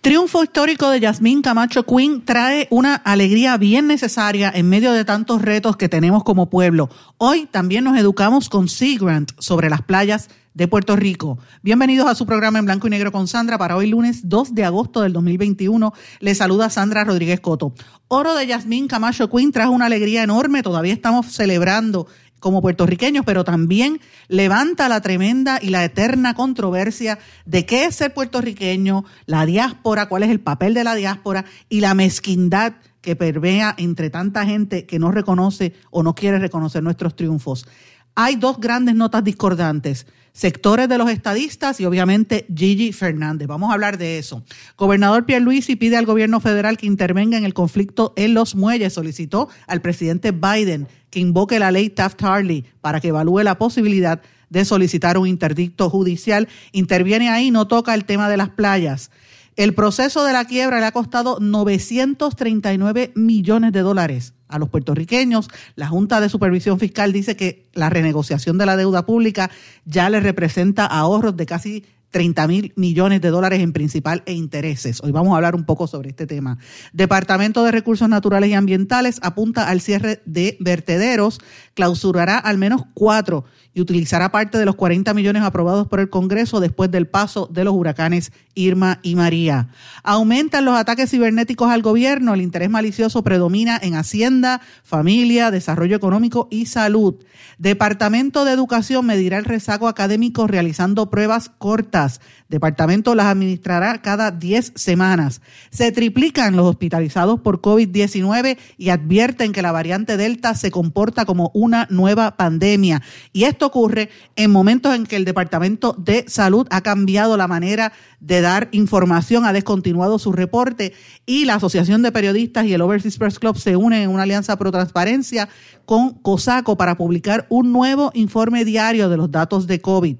Triunfo histórico de Yasmín Camacho Quinn trae una alegría bien necesaria en medio de tantos retos que tenemos como pueblo. Hoy también nos educamos con Sea Grant sobre las playas de Puerto Rico. Bienvenidos a su programa en blanco y negro con Sandra para hoy lunes 2 de agosto del 2021. Le saluda Sandra Rodríguez Coto. Oro de Yasmín Camacho Quinn trajo una alegría enorme. Todavía estamos celebrando como puertorriqueños, pero también levanta la tremenda y la eterna controversia de qué es ser puertorriqueño, la diáspora, cuál es el papel de la diáspora y la mezquindad que pervea entre tanta gente que no reconoce o no quiere reconocer nuestros triunfos. Hay dos grandes notas discordantes sectores de los estadistas y obviamente Gigi Fernández. Vamos a hablar de eso. Gobernador Pierluisi pide al gobierno federal que intervenga en el conflicto en los muelles. Solicitó al presidente Biden que invoque la ley Taft-Hartley para que evalúe la posibilidad de solicitar un interdicto judicial. Interviene ahí, no toca el tema de las playas. El proceso de la quiebra le ha costado 939 millones de dólares a los puertorriqueños. La Junta de Supervisión Fiscal dice que la renegociación de la deuda pública ya le representa ahorros de casi 30 mil millones de dólares en principal e intereses. Hoy vamos a hablar un poco sobre este tema. Departamento de Recursos Naturales y Ambientales apunta al cierre de vertederos, clausurará al menos cuatro y utilizará parte de los 40 millones aprobados por el Congreso después del paso de los huracanes Irma y María. Aumentan los ataques cibernéticos al gobierno, el interés malicioso predomina en Hacienda, familia, desarrollo económico y salud. Departamento de Educación medirá el rezago académico realizando pruebas cortas. Departamento las administrará cada 10 semanas. Se triplican los hospitalizados por COVID-19 y advierten que la variante Delta se comporta como una nueva pandemia. Y esto ocurre en momentos en que el Departamento de Salud ha cambiado la manera de dar información, ha descontinuado su reporte y la Asociación de Periodistas y el Overseas Press Club se unen en una alianza pro transparencia con COSACO para publicar un nuevo informe diario de los datos de COVID.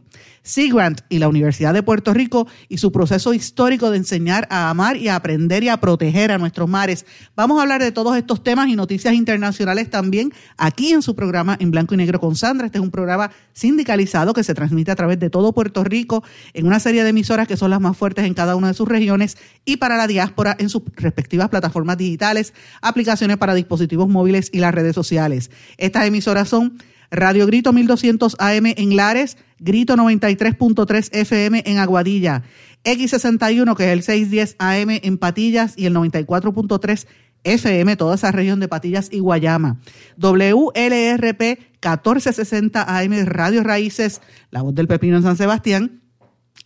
Sea Grant y la Universidad de Puerto Rico y su proceso histórico de enseñar a amar y a aprender y a proteger a nuestros mares. Vamos a hablar de todos estos temas y noticias internacionales también aquí en su programa en blanco y negro con Sandra. Este es un programa sindicalizado que se transmite a través de todo Puerto Rico en una serie de emisoras que son las más fuertes en cada una de sus regiones y para la diáspora en sus respectivas plataformas digitales, aplicaciones para dispositivos móviles y las redes sociales. Estas emisoras son Radio Grito 1200 AM en Lares, Grito 93.3 FM en Aguadilla, X61 que es el 610 AM en Patillas y el 94.3 FM, toda esa región de Patillas y Guayama. WLRP 1460 AM Radio Raíces, La Voz del Pepino en San Sebastián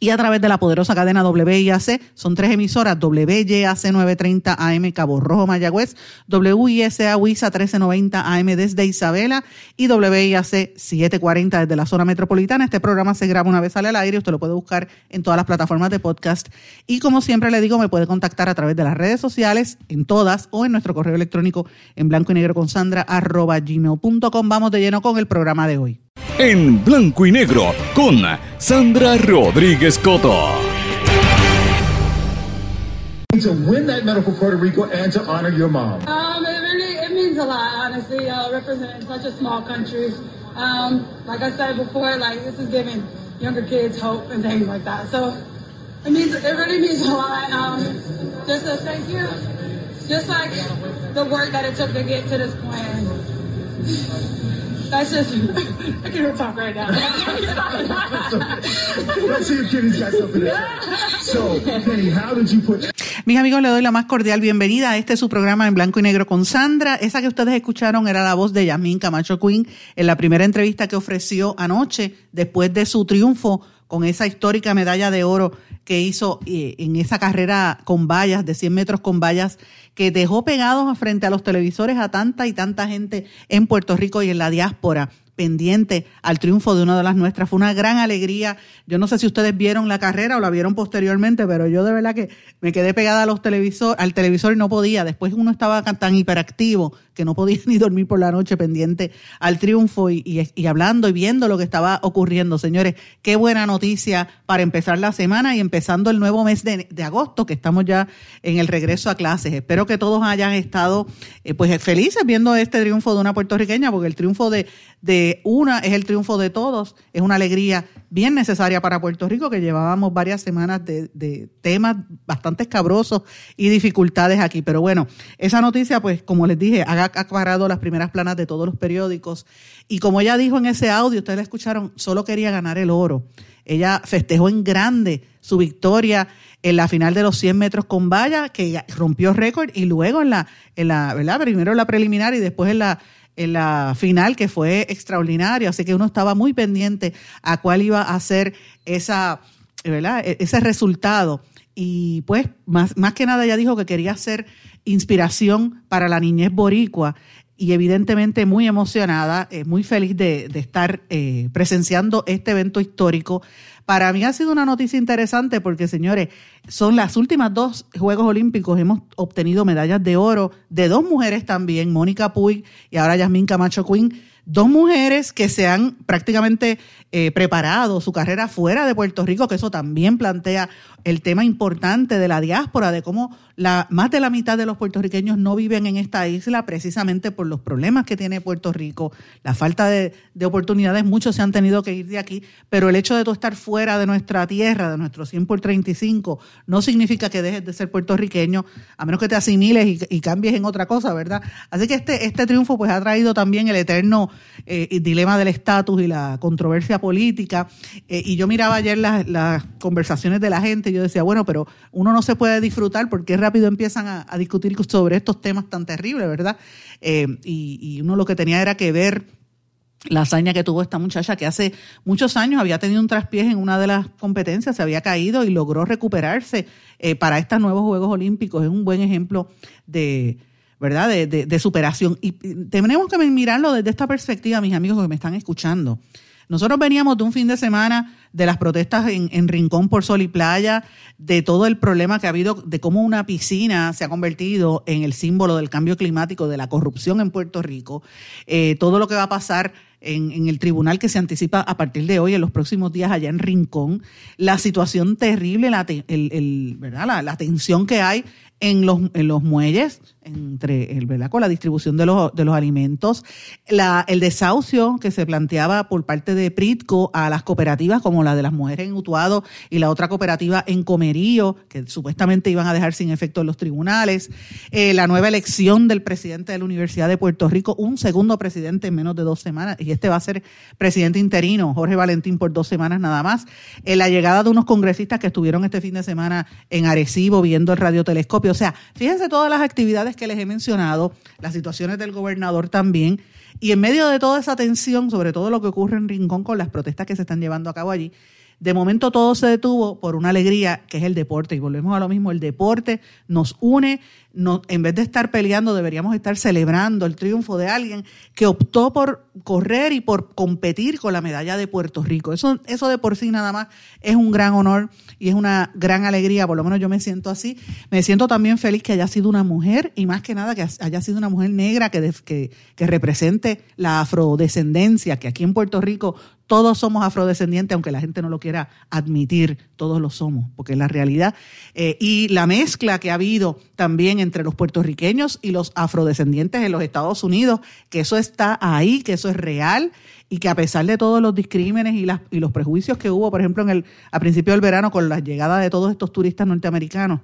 y a través de la poderosa cadena WIAC. Son tres emisoras, WYAC 930 AM Cabo Rojo Mayagüez, WISA WISA 1390 AM desde Isabela y WIAC 740 desde la zona metropolitana. Este programa se graba una vez sale al aire, usted lo puede buscar en todas las plataformas de podcast. Y como siempre le digo, me puede contactar a través de las redes sociales, en todas, o en nuestro correo electrónico en blanco y negro con Sandra arroba gmail.com. Vamos de lleno con el programa de hoy. En blanco y negro con Sandra Rodríguez Coto. To win that medal for Puerto Rico and to honor your mom. Um, it really it means a lot, honestly, uh, representing such a small country. Um, like I said before, like this is giving younger kids hope and things like that. So it means it really means a lot. Um, just to thank you, just like the work that it took to get to this point. That's just, I can't even talk right now. Let's see if Kenny's got something to say. So, Kenny, how did you put Mis amigos, le doy la más cordial bienvenida a este su programa en blanco y negro con Sandra. Esa que ustedes escucharon era la voz de Yasmín Camacho Quinn en la primera entrevista que ofreció anoche después de su triunfo con esa histórica medalla de oro que hizo eh, en esa carrera con vallas, de 100 metros con vallas, que dejó pegados frente a los televisores a tanta y tanta gente en Puerto Rico y en la diáspora pendiente al triunfo de una de las nuestras. Fue una gran alegría. Yo no sé si ustedes vieron la carrera o la vieron posteriormente, pero yo de verdad que me quedé pegada a televisor, al televisor y no podía. Después uno estaba tan hiperactivo que no podía ni dormir por la noche pendiente al triunfo y, hablando y viendo lo que estaba ocurriendo. Señores, qué buena noticia para empezar la semana y empezando el nuevo mes de, agosto, que estamos ya en el regreso a clases. Espero que todos hayan estado eh, pues felices viendo este triunfo de una puertorriqueña, porque el triunfo de una es el triunfo de todos, es una alegría bien necesaria para Puerto Rico, que llevábamos varias semanas de, temas bastante escabrosos y dificultades aquí. Pero bueno, esa noticia, pues como les dije, ha acaparado las primeras planas de todos los periódicos. Y como ella dijo en ese audio, ustedes la escucharon, solo quería ganar el oro. Ella festejó en grande su victoria en la final de los 100 metros con valla, que rompió récord, y luego en la, en la, ¿verdad? Primero en la preliminar y después en la, en la final, que fue extraordinario. Así que uno estaba muy pendiente a cuál iba a ser esa, ¿verdad? E, ese resultado. Y pues, más, más que nada, ella dijo que quería ser inspiración para la niñez boricua y evidentemente muy emocionada, eh, muy feliz de, estar eh, presenciando este evento histórico. Para mí ha sido una noticia interesante porque, señores, son las últimas dos Juegos Olímpicos, hemos obtenido medallas de oro de dos mujeres también, Mónica Puig y ahora Yasmín Camacho Quinn. Dos mujeres que se han prácticamente eh, preparado su carrera fuera de Puerto Rico, que eso también plantea el tema importante de la diáspora, de cómo la, más de la mitad de los puertorriqueños no viven en esta isla precisamente por los problemas que tiene Puerto Rico, la falta de, oportunidades, muchos se han tenido que ir de aquí, pero el hecho de tú estar fuera de nuestra tierra, de nuestro 100 por 35, no significa que dejes de ser puertorriqueño, a menos que te asimiles y, cambies en otra cosa, ¿verdad? Así que este, este triunfo pues ha traído también el eterno eh, dilema del estatus y la controversia política, eh, y yo miraba ayer las, conversaciones de la gente, yo decía, bueno, pero uno no se puede disfrutar porque rápido empiezan a, discutir sobre estos temas tan terribles, ¿verdad? Eh, y, uno lo que tenía era que ver la hazaña que tuvo esta muchacha que hace muchos años había tenido un traspiés en una de las competencias, se había caído y logró recuperarse eh, para estos nuevos Juegos Olímpicos. Es un buen ejemplo de, ¿verdad? De, superación. Y tenemos que mirarlo desde esta perspectiva, mis amigos que me están escuchando. Nosotros veníamos de un fin de semana de las protestas en, Rincón por Sol y Playa, de todo el problema que ha habido, de cómo una piscina se ha convertido en el símbolo del cambio climático, de la corrupción en Puerto Rico, eh, todo lo que va a pasar en, el tribunal que se anticipa a partir de hoy, en los próximos días allá en Rincón, la situación terrible, la, el, ¿verdad? La, tensión que hay en en los muelles, entre el, ¿verdad? con la distribución de los, de los alimentos, el desahucio que se planteaba por parte de Pritco a las cooperativas como la de las mujeres en Utuado y la otra cooperativa en Comerío, que supuestamente iban a dejar sin efecto en los tribunales, eh, la nueva elección del presidente de la Universidad de Puerto Rico, un segundo presidente en menos de dos semanas, y este va a ser presidente interino, Jorge Valentín, por dos semanas nada más, eh, la llegada de unos congresistas que estuvieron este fin de semana en Arecibo viendo el radiotelescopio, o sea, fíjense todas las actividades que les he mencionado, las situaciones del gobernador también, y en medio de toda esa tensión, sobre todo lo que ocurre en Rincón con las protestas que se están llevando a cabo allí, de momento todo se detuvo por una alegría que es el deporte. Y volvemos a lo mismo, el deporte nos une, en vez de estar peleando, deberíamos estar celebrando el triunfo de alguien que optó por correr y por competir con la medalla de Puerto Rico. Eso, eso de por sí nada más es un gran honor y es una gran alegría, por lo menos yo me siento así. Me siento también feliz que haya sido una mujer y más que nada que haya sido una mujer negra que, que, que represente la afrodescendencia, que aquí en Puerto Rico todos somos afrodescendientes, aunque la gente no lo quiera admitir, todos lo somos, porque es la realidad. Eh, y la mezcla que ha habido también entre los puertorriqueños y los afrodescendientes en los Estados Unidos, que eso está ahí, que eso es real y que a pesar de todos los discrímenes y, los prejuicios que hubo, por ejemplo, en el, a principio del verano con la llegada de todos estos turistas norteamericanos,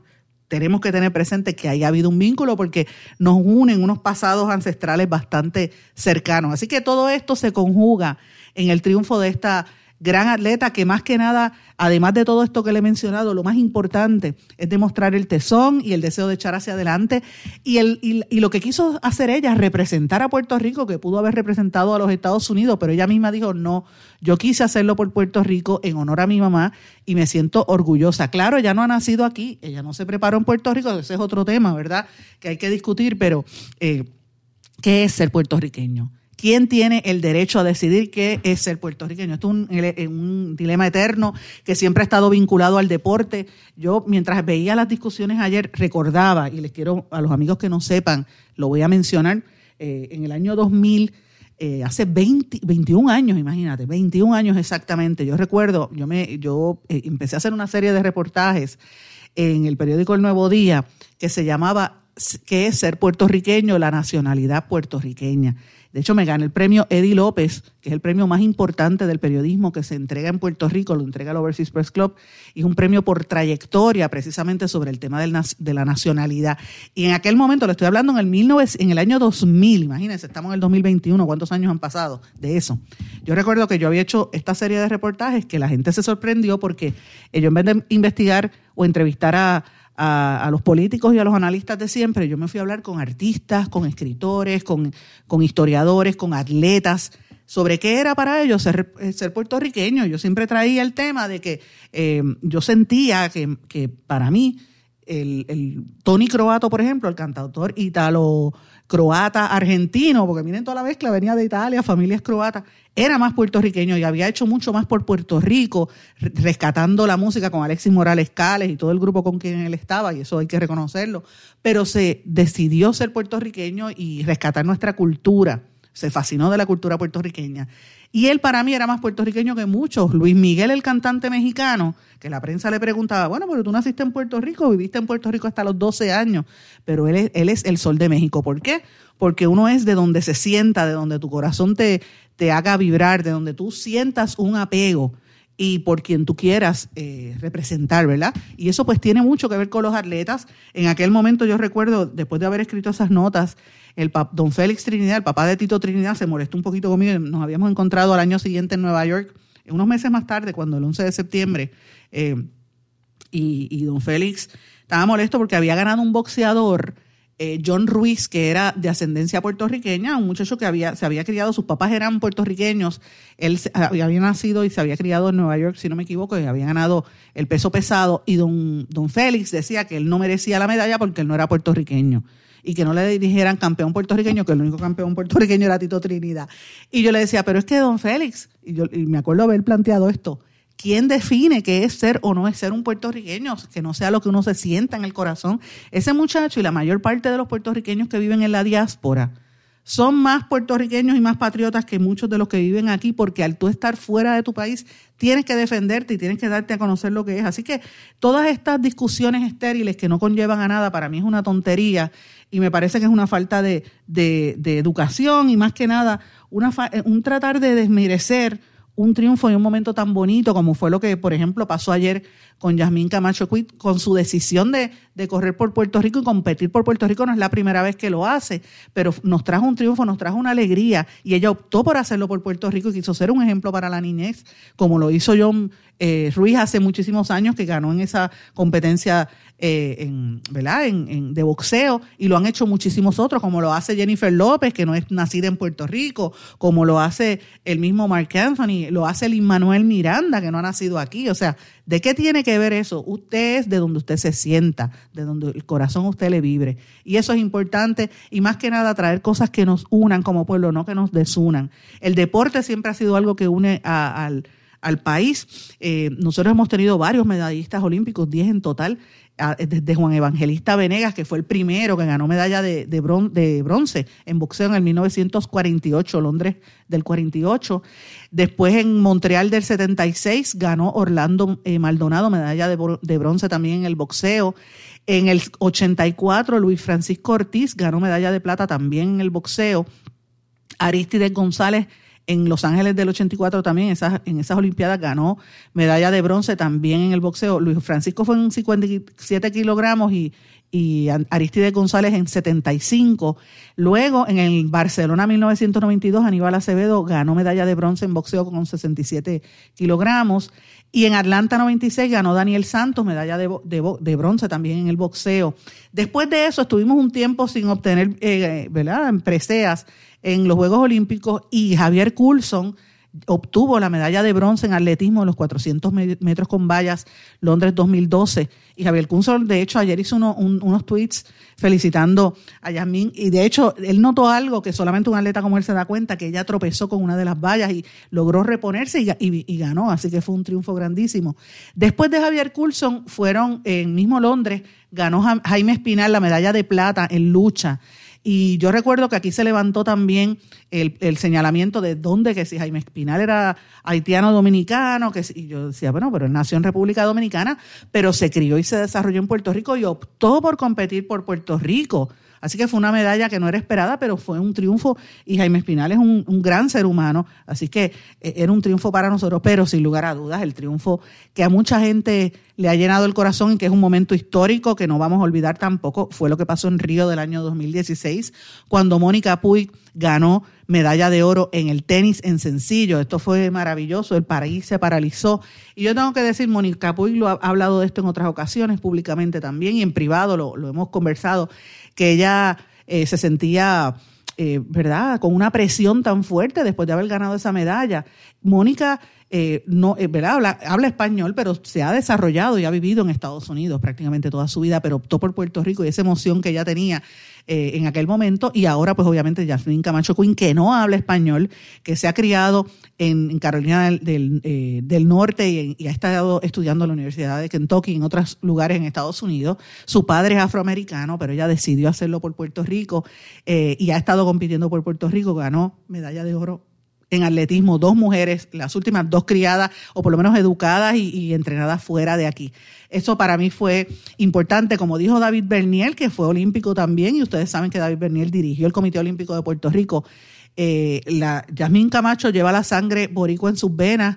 tenemos que tener presente que haya habido un vínculo porque nos unen unos pasados ancestrales bastante cercanos. Así que todo esto se conjuga en el triunfo de esta gran atleta que más que nada, además de todo esto que le he mencionado, lo más importante es demostrar el tesón y el deseo de echar hacia adelante y, el, y, lo que quiso hacer ella, representar a Puerto Rico, que pudo haber representado a los Estados Unidos, pero ella misma dijo, no, yo quise hacerlo por Puerto Rico en honor a mi mamá y me siento orgullosa. Claro, ella no ha nacido aquí, ella no se preparó en Puerto Rico, ese es otro tema, ¿verdad? Que hay que discutir, pero eh, ¿qué es ser puertorriqueño? ¿Quién tiene el derecho a decidir qué es ser puertorriqueño? Esto es un, un, dilema eterno que siempre ha estado vinculado al deporte. Yo, mientras veía las discusiones ayer, recordaba, y les quiero a los amigos que no sepan, lo voy a mencionar, eh, en el año 2000, eh, hace 20, 21 años, imagínate, 21 años exactamente. Yo recuerdo, yo, me, yo eh, empecé a hacer una serie de reportajes en el periódico El Nuevo Día que se llamaba ¿Qué es ser puertorriqueño? La nacionalidad puertorriqueña. De hecho, me gané el premio Eddie López, que es el premio más importante del periodismo que se entrega en Puerto Rico, lo entrega el Overseas Press Club, y es un premio por trayectoria precisamente sobre el tema de la nacionalidad. Y en aquel momento, le estoy hablando en el, 19, en el año 2000, imagínense, estamos en el 2021, ¿cuántos años han pasado de eso? Yo recuerdo que yo había hecho esta serie de reportajes que la gente se sorprendió porque yo en vez de investigar o entrevistar a a, los políticos y a los analistas de siempre, yo me fui a hablar con artistas, con escritores, con, con historiadores, con atletas, sobre qué era para ellos ser, eh, ser puertorriqueño. Yo siempre traía el tema de que eh, yo sentía que, que para mí el, el, Tony Croato, por ejemplo, el cantautor italo croata argentino, porque miren toda la mezcla, venía de Italia, familias croatas, era más puertorriqueño y había hecho mucho más por Puerto Rico, rescatando la música con Alexis Morales Cales y todo el grupo con quien él estaba, y eso hay que reconocerlo, pero se decidió ser puertorriqueño y rescatar nuestra cultura, se fascinó de la cultura puertorriqueña. Y él para mí era más puertorriqueño que muchos. Luis Miguel, el cantante mexicano, que la prensa le preguntaba, bueno, pero tú naciste en Puerto Rico, viviste en Puerto Rico hasta los 12 años, pero él es, él es el sol de México. ¿Por qué? Porque uno es de donde se sienta, de donde tu corazón te, te haga vibrar, de donde tú sientas un apego y por quien tú quieras eh, representar, ¿verdad? Y eso pues tiene mucho que ver con los atletas. En aquel momento yo recuerdo, después de haber escrito esas notas, el don Félix Trinidad, el papá de Tito Trinidad, se molestó un poquito conmigo. Nos habíamos encontrado al año siguiente en Nueva York, unos meses más tarde, cuando el 11 de septiembre, eh, y, y don Félix estaba molesto porque había ganado un boxeador eh, John Ruiz, que era de ascendencia puertorriqueña, un muchacho que había, se había criado, sus papás eran puertorriqueños, él había nacido y se había criado en Nueva York, si no me equivoco, y había ganado el peso pesado, y don, don Félix decía que él no merecía la medalla porque él no era puertorriqueño y que no le dijeran campeón puertorriqueño, que el único campeón puertorriqueño era Tito Trinidad. Y yo le decía, pero es que don Félix, y, yo, y me acuerdo haber planteado esto, ¿Quién define qué es ser o no es ser un puertorriqueño? Que no sea lo que uno se sienta en el corazón. Ese muchacho y la mayor parte de los puertorriqueños que viven en la diáspora son más puertorriqueños y más patriotas que muchos de los que viven aquí, porque al tú estar fuera de tu país tienes que defenderte y tienes que darte a conocer lo que es. Así que todas estas discusiones estériles que no conllevan a nada, para mí es una tontería y me parece que es una falta de, educación y más que nada un tratar de desmerecer un triunfo y un momento tan bonito como fue lo que, por ejemplo, pasó ayer con Yasmín Camacho Quit, con su decisión de, de, correr por Puerto Rico y competir por Puerto Rico. No es la primera vez que lo hace, pero nos trajo un triunfo, nos trajo una alegría y ella optó por hacerlo por Puerto Rico y quiso ser un ejemplo para la niñez, como lo hizo John eh, Ruiz hace muchísimos años que ganó en esa competencia eh, en, ¿verdad? En, de boxeo y lo han hecho muchísimos otros, como lo hace Jennifer López, que no es nacida en Puerto Rico, como lo hace el mismo Mark Anthony, lo hace el Manuel Miranda, que no ha nacido aquí. O sea, ¿de qué tiene que ver eso? Usted es de donde usted se sienta, de donde el corazón usted le vibre. Y eso es importante y más que nada traer cosas que nos unan como pueblo, no que nos desunan. El deporte siempre ha sido algo que une al al país. Eh, nosotros hemos tenido varios medallistas olímpicos, 10 en total, desde Juan Evangelista Venegas, que fue el primero que ganó medalla de, de, bronce en boxeo en el 1948, Londres del 48. Después en Montreal del 76 ganó Orlando eh, Maldonado medalla de, de bronce también en el boxeo. En el 84 Luis Francisco Ortiz ganó medalla de plata también en el boxeo. Aristides González en Los Ángeles del 84 también, esas, en esas Olimpiadas ganó medalla de bronce también en el boxeo. Luis Francisco fue en 57 kilogramos y, y Aristide González en 75. Luego, en el Barcelona 1992, Aníbal Acevedo ganó medalla de bronce en boxeo con 67 kilogramos. Y en Atlanta 96 ganó Daniel Santos medalla de, de, bronce también en el boxeo. Después de eso, estuvimos un tiempo sin obtener, eh, ¿verdad?, en preseas en los Juegos Olímpicos y Javier Coulson obtuvo la medalla de bronce en atletismo en los 400 metros con vallas Londres 2012. Y Javier Kunzor, de hecho, ayer hizo unos tweets felicitando a Yasmín. Y de hecho, él notó algo que solamente un atleta como él se da cuenta, que ella tropezó con una de las vallas y logró reponerse y, ganó. Así que fue un triunfo grandísimo. Después de Javier Coulson, fueron en mismo Londres, ganó Jaime Espinal la medalla de plata en lucha. Y yo recuerdo que aquí se levantó también el, señalamiento de dónde, que si Jaime Espinal era haitiano-dominicano, que y yo decía, bueno, pero él nació en República Dominicana, pero se crió y se desarrolló en Puerto Rico y optó por competir por Puerto Rico. Así que fue una medalla que no era esperada, pero fue un triunfo y Jaime Espinal es un, gran ser humano, así que eh, era un triunfo para nosotros, pero sin lugar a dudas, el triunfo que a mucha gente le ha llenado el corazón y que es un momento histórico que no vamos a olvidar tampoco, fue lo que pasó en Río del año 2016, cuando Mónica Puig ganó medalla de oro en el tenis en sencillo. Esto fue maravilloso, el país se paralizó. Y yo tengo que decir, Mónica Puig lo ha, hablado de esto en otras ocasiones, públicamente también, y en privado lo, lo hemos conversado que ella eh, se sentía, eh, ¿verdad?, con una presión tan fuerte después de haber ganado esa medalla. Mónica eh, no, ¿verdad? Habla, español, pero se ha desarrollado y ha vivido en Estados Unidos prácticamente toda su vida, pero optó por Puerto Rico y esa emoción que ella tenía en aquel momento. Y ahora, pues obviamente, Jasmine Camacho Quinn, que no habla español, que se ha criado en, Carolina del, del, Norte y, ha estado estudiando en la Universidad de Kentucky y en otros lugares en Estados Unidos. Su padre es afroamericano, pero ella decidió hacerlo por Puerto Rico eh, y ha estado compitiendo por Puerto Rico. Ganó medalla de oro en atletismo, dos mujeres, las últimas dos criadas o por lo menos educadas y, entrenadas fuera de aquí. Eso para mí fue importante, como dijo David Berniel, que fue olímpico también, y ustedes saben que David Berniel dirigió el Comité Olímpico de Puerto Rico eh, la Yasmín Camacho lleva la sangre boricua en sus venas,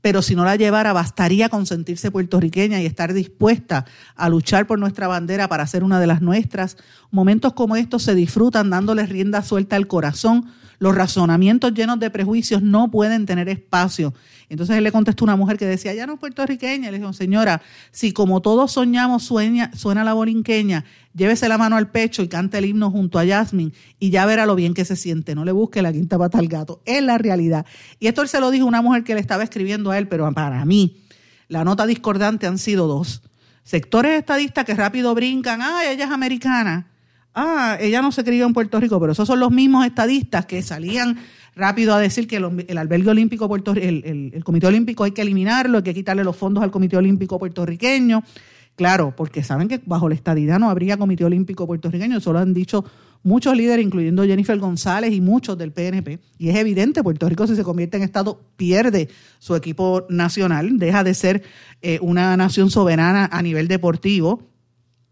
pero si no la llevara, bastaría con sentirse puertorriqueña y estar dispuesta a luchar por nuestra bandera para ser una de las nuestras. Momentos como estos se disfrutan dándole rienda suelta al corazón. Los razonamientos llenos de prejuicios no pueden tener espacio entonces él le contestó a una mujer que decía, ya no es puertorriqueña. Le dijo, señora, si como todos soñamos suena la borinqueña, llévese la mano al pecho y cante el himno junto a Yasmin y ya verá lo bien que se siente. No le busque la quinta pata al gato. Es la realidad. Y esto él se lo dijo a una mujer que le estaba escribiendo a él, pero para mí la nota discordante han sido dos. Sectores estadistas que rápido brincan, ah, ella es americana. Ah, ella no se crió en Puerto Rico, pero esos son los mismos estadistas que salían rápido a decir que el, albergue olímpico Puerto el, el, Comité Olímpico hay que eliminarlo, hay que quitarle los fondos al Comité Olímpico puertorriqueño. Claro, porque saben que bajo la estadidad no habría Comité Olímpico puertorriqueño, eso lo han dicho muchos líderes, incluyendo Jennifer González y muchos del PNP. Y es evidente, Puerto Rico si se convierte en Estado pierde su equipo nacional, deja de ser eh, una nación soberana a nivel deportivo.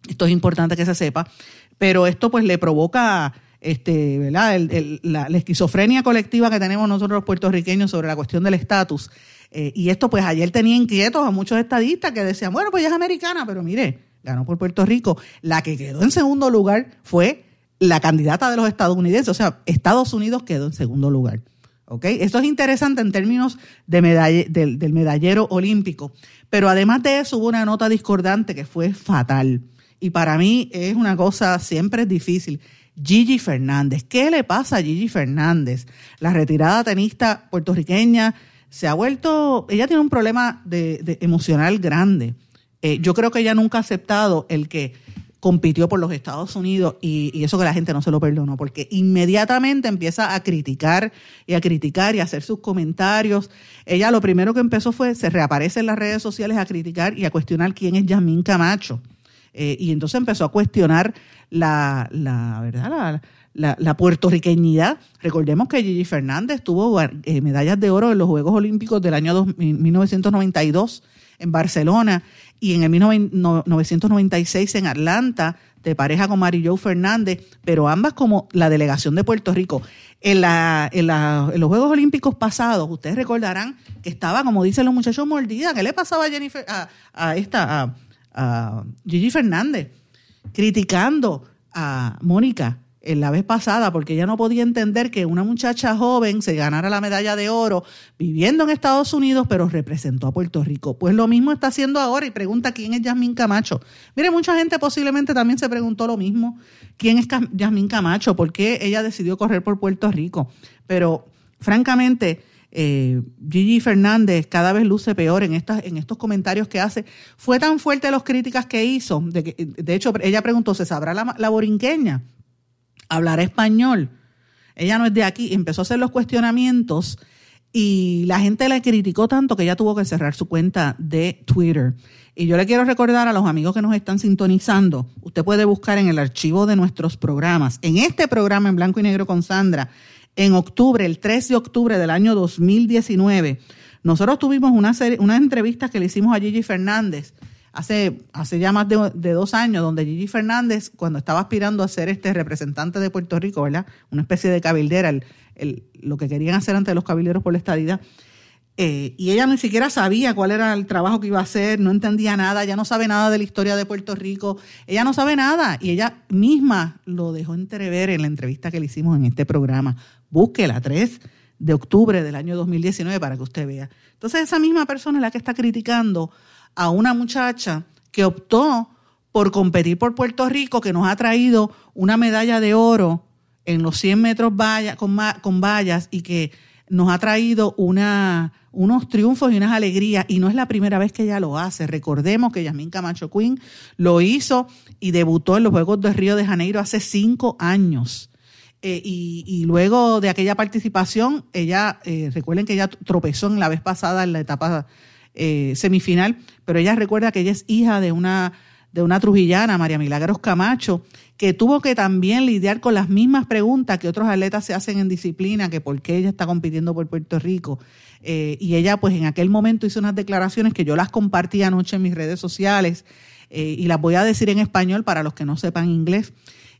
Esto es importante que se sepa, pero esto pues le provoca este, ¿verdad? la, esquizofrenia colectiva que tenemos nosotros los puertorriqueños sobre la cuestión del estatus. Eh, y esto, pues ayer tenía inquietos a muchos estadistas que decían, bueno, pues ella es americana, pero mire, ganó por Puerto Rico. La que quedó en segundo lugar fue la candidata de los estadounidenses, o sea, Estados Unidos quedó en segundo lugar. ¿Okay? Esto es interesante en términos de del, del medallero olímpico, pero además de eso hubo una nota discordante que fue fatal. Y para mí es una cosa siempre difícil. Gigi Fernández. ¿Qué le pasa a Gigi Fernández? La retirada tenista puertorriqueña se ha vuelto, ella tiene un problema de, emocional grande. Eh, yo creo que ella nunca ha aceptado el que compitió por los Estados Unidos y, y, eso que la gente no se lo perdonó, porque inmediatamente empieza a criticar y a criticar y a hacer sus comentarios. Ella lo primero que empezó fue, se reaparece en las redes sociales a criticar y a cuestionar quién es Yasmín Camacho. Eh, y entonces empezó a cuestionar la, la ¿verdad? La, la, puertorriqueñidad. Recordemos que Gigi Fernández tuvo eh, medallas de oro en los Juegos Olímpicos del año 1992 en Barcelona y en el 1996 en Atlanta, de pareja con Mary Jo Fernández, pero ambas como la delegación de Puerto Rico. En, la, en, la, en los Juegos Olímpicos pasados, ustedes recordarán que estaba, como dicen los muchachos, mordida. ¿Qué le pasaba a Jennifer, a, esta, a Gigi Fernández, criticando a Mónica en la vez pasada porque ella no podía entender que una muchacha joven se ganara la medalla de oro viviendo en Estados Unidos, pero representó a Puerto Rico. Pues lo mismo está haciendo ahora y pregunta quién es Yasmín Camacho. Mire, mucha gente posiblemente también se preguntó lo mismo. ¿Quién es Yasmín Camacho? ¿Por qué ella decidió correr por Puerto Rico? Pero francamente, eh, Gigi Fernández cada vez luce peor en, estas, en estos comentarios que hace. Fue tan fuerte las críticas que hizo, de, que, de hecho ella preguntó, ¿se sabrá la, la borinqueña? ¿Hablará español? Ella no es de aquí, empezó a hacer los cuestionamientos y la gente la criticó tanto que ella tuvo que cerrar su cuenta de Twitter. Y yo le quiero recordar a los amigos que nos están sintonizando, usted puede buscar en el archivo de nuestros programas, en este programa en blanco y negro con Sandra, en octubre, el 3 de octubre del año 2019, nosotros tuvimos una, serie, una entrevista que le hicimos a Gigi Fernández hace, hace ya más de, dos años, donde Gigi Fernández, cuando estaba aspirando a ser este representante de Puerto Rico, ¿verdad? Una especie de cabildera, lo que querían hacer ante los cabilderos por la estadidad, eh, y ella ni siquiera sabía cuál era el trabajo que iba a hacer, no entendía nada, ya no sabe nada de la historia de Puerto Rico, ella no sabe nada y ella misma lo dejó entrever en la entrevista que le hicimos en este programa. Búsquela, 3 de octubre del año 2019 para que usted vea. Entonces esa misma persona es la que está criticando a una muchacha que optó por competir por Puerto Rico, que nos ha traído una medalla de oro en los 100 metros valla, con, con vallas y que nos ha traído una, unos triunfos y unas alegrías y no es la primera vez que ella lo hace. Recordemos que Yasmín Camacho Quinn lo hizo y debutó en los Juegos de Río de Janeiro hace cinco años. Eh, y, luego de aquella participación, ella, eh, recuerden que ella tropezó en la vez pasada en la etapa eh, semifinal, pero ella recuerda que ella es hija de una, de una trujillana, María Milagros Camacho, que tuvo que también lidiar con las mismas preguntas que otros atletas se hacen en disciplina, que por qué ella está compitiendo por Puerto Rico. Eh, y ella pues en aquel momento hizo unas declaraciones que yo las compartí anoche en mis redes sociales eh, y las voy a decir en español para los que no sepan inglés.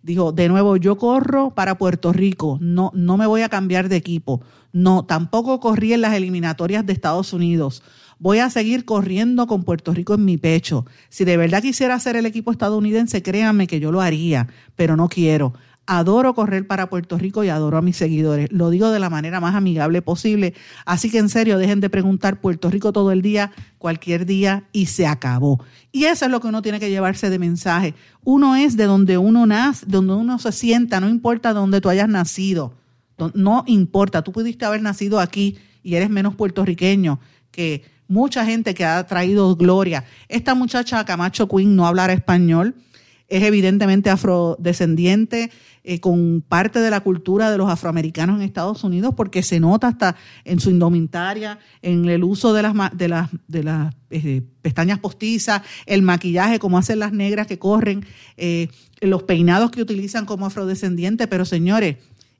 Dijo, de nuevo, yo corro para Puerto Rico, no, no me voy a cambiar de equipo. No, tampoco corrí en las eliminatorias de Estados Unidos voy a seguir corriendo con Puerto Rico en mi pecho. Si de verdad quisiera ser el equipo estadounidense, créanme que yo lo haría, pero no quiero. Adoro correr para Puerto Rico y adoro a mis seguidores. Lo digo de la manera más amigable posible. Así que en serio, dejen de preguntar Puerto Rico todo el día, cualquier día y se acabó. Y eso es lo que uno tiene que llevarse de mensaje. Uno es de donde uno nace, donde uno se sienta, no importa donde tú hayas nacido. No importa, tú pudiste haber nacido aquí y eres menos puertorriqueño que mucha gente que ha traído gloria. Esta muchacha Camacho Queen no hablará español, es evidentemente afrodescendiente, eh, con parte de la cultura de los afroamericanos en Estados Unidos, porque se nota hasta en su indumentaria, en el uso de las, de las, de las eh, pestañas postizas, el maquillaje, como hacen las negras que corren, eh, los peinados que utilizan como afrodescendientes, pero señores,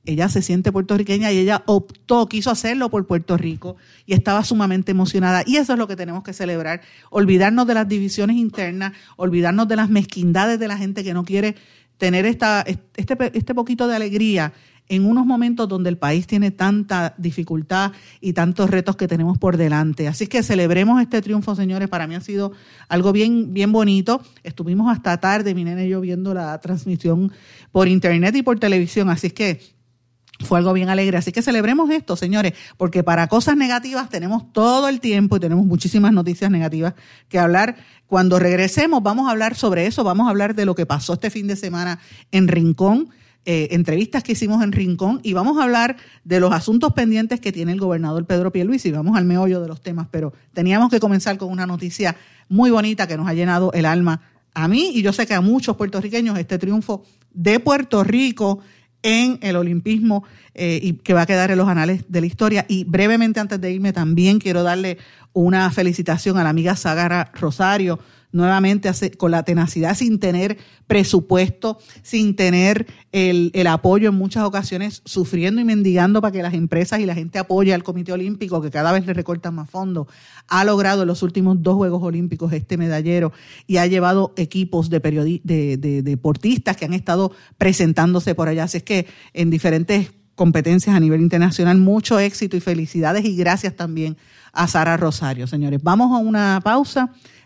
ella se siente puertorriqueña y ella optó, quiso hacerlo por Puerto Rico y estaba sumamente emocionada. Y eso es lo que tenemos que celebrar, olvidarnos de las divisiones internas, olvidarnos de las mezquindades de la gente que no quiere tener esta, este, este poquito de alegría en unos momentos donde el país tiene tanta dificultad y tantos retos que tenemos por delante. Así que celebremos este triunfo, señores. Para mí ha sido algo bien, bien bonito. Estuvimos hasta tarde, mi nena y yo, viendo la transmisión por internet y por televisión. Así que fue algo bien alegre. Así que celebremos esto, señores, porque para cosas negativas tenemos todo el tiempo y tenemos muchísimas noticias negativas que hablar. Cuando regresemos vamos a hablar sobre eso, vamos a hablar de lo que pasó este fin de semana en Rincón. Eh, entrevistas que hicimos en Rincón y vamos a hablar de los asuntos pendientes que tiene el gobernador Pedro Pierluisi. Vamos al meollo de los temas, pero teníamos que comenzar con una noticia muy bonita que nos ha llenado el alma a mí y yo sé que a muchos puertorriqueños este triunfo de Puerto Rico en el olimpismo eh, y que va a quedar en los anales de la historia. Y brevemente antes de irme también quiero darle una felicitación a la amiga Sagara Rosario, nuevamente con la tenacidad, sin tener presupuesto, sin tener el, el, apoyo en muchas ocasiones, sufriendo y mendigando para que las empresas y la gente apoye al Comité Olímpico, que cada vez le recortan más fondos, ha logrado en los últimos dos Juegos Olímpicos este medallero y ha llevado equipos de, de, de deportistas que han estado presentándose por allá. Así es que en diferentes competencias a nivel internacional, mucho éxito y felicidades y gracias también a Sara Rosario, señores. Vamos a una pausa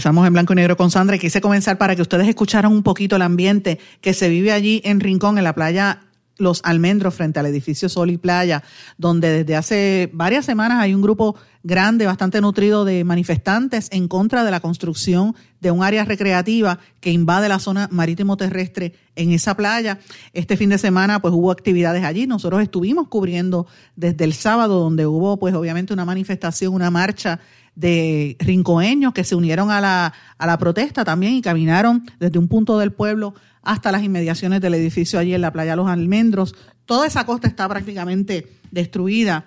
Regresamos en blanco y negro con Sandra quise comenzar para que ustedes escucharan un poquito el ambiente que se vive allí en Rincón, en la playa Los Almendros, frente al edificio Sol y Playa, donde desde hace varias semanas hay un grupo grande, bastante nutrido de manifestantes en contra de la construcción de un área recreativa que invade la zona marítimo terrestre en esa playa. Este fin de semana pues hubo actividades allí. Nosotros estuvimos cubriendo desde el sábado donde hubo pues obviamente una manifestación, una marcha de rincoeños que se unieron a la, a la protesta también y caminaron desde un punto del pueblo hasta las inmediaciones del edificio allí en la playa Los Almendros. Toda esa costa está prácticamente destruida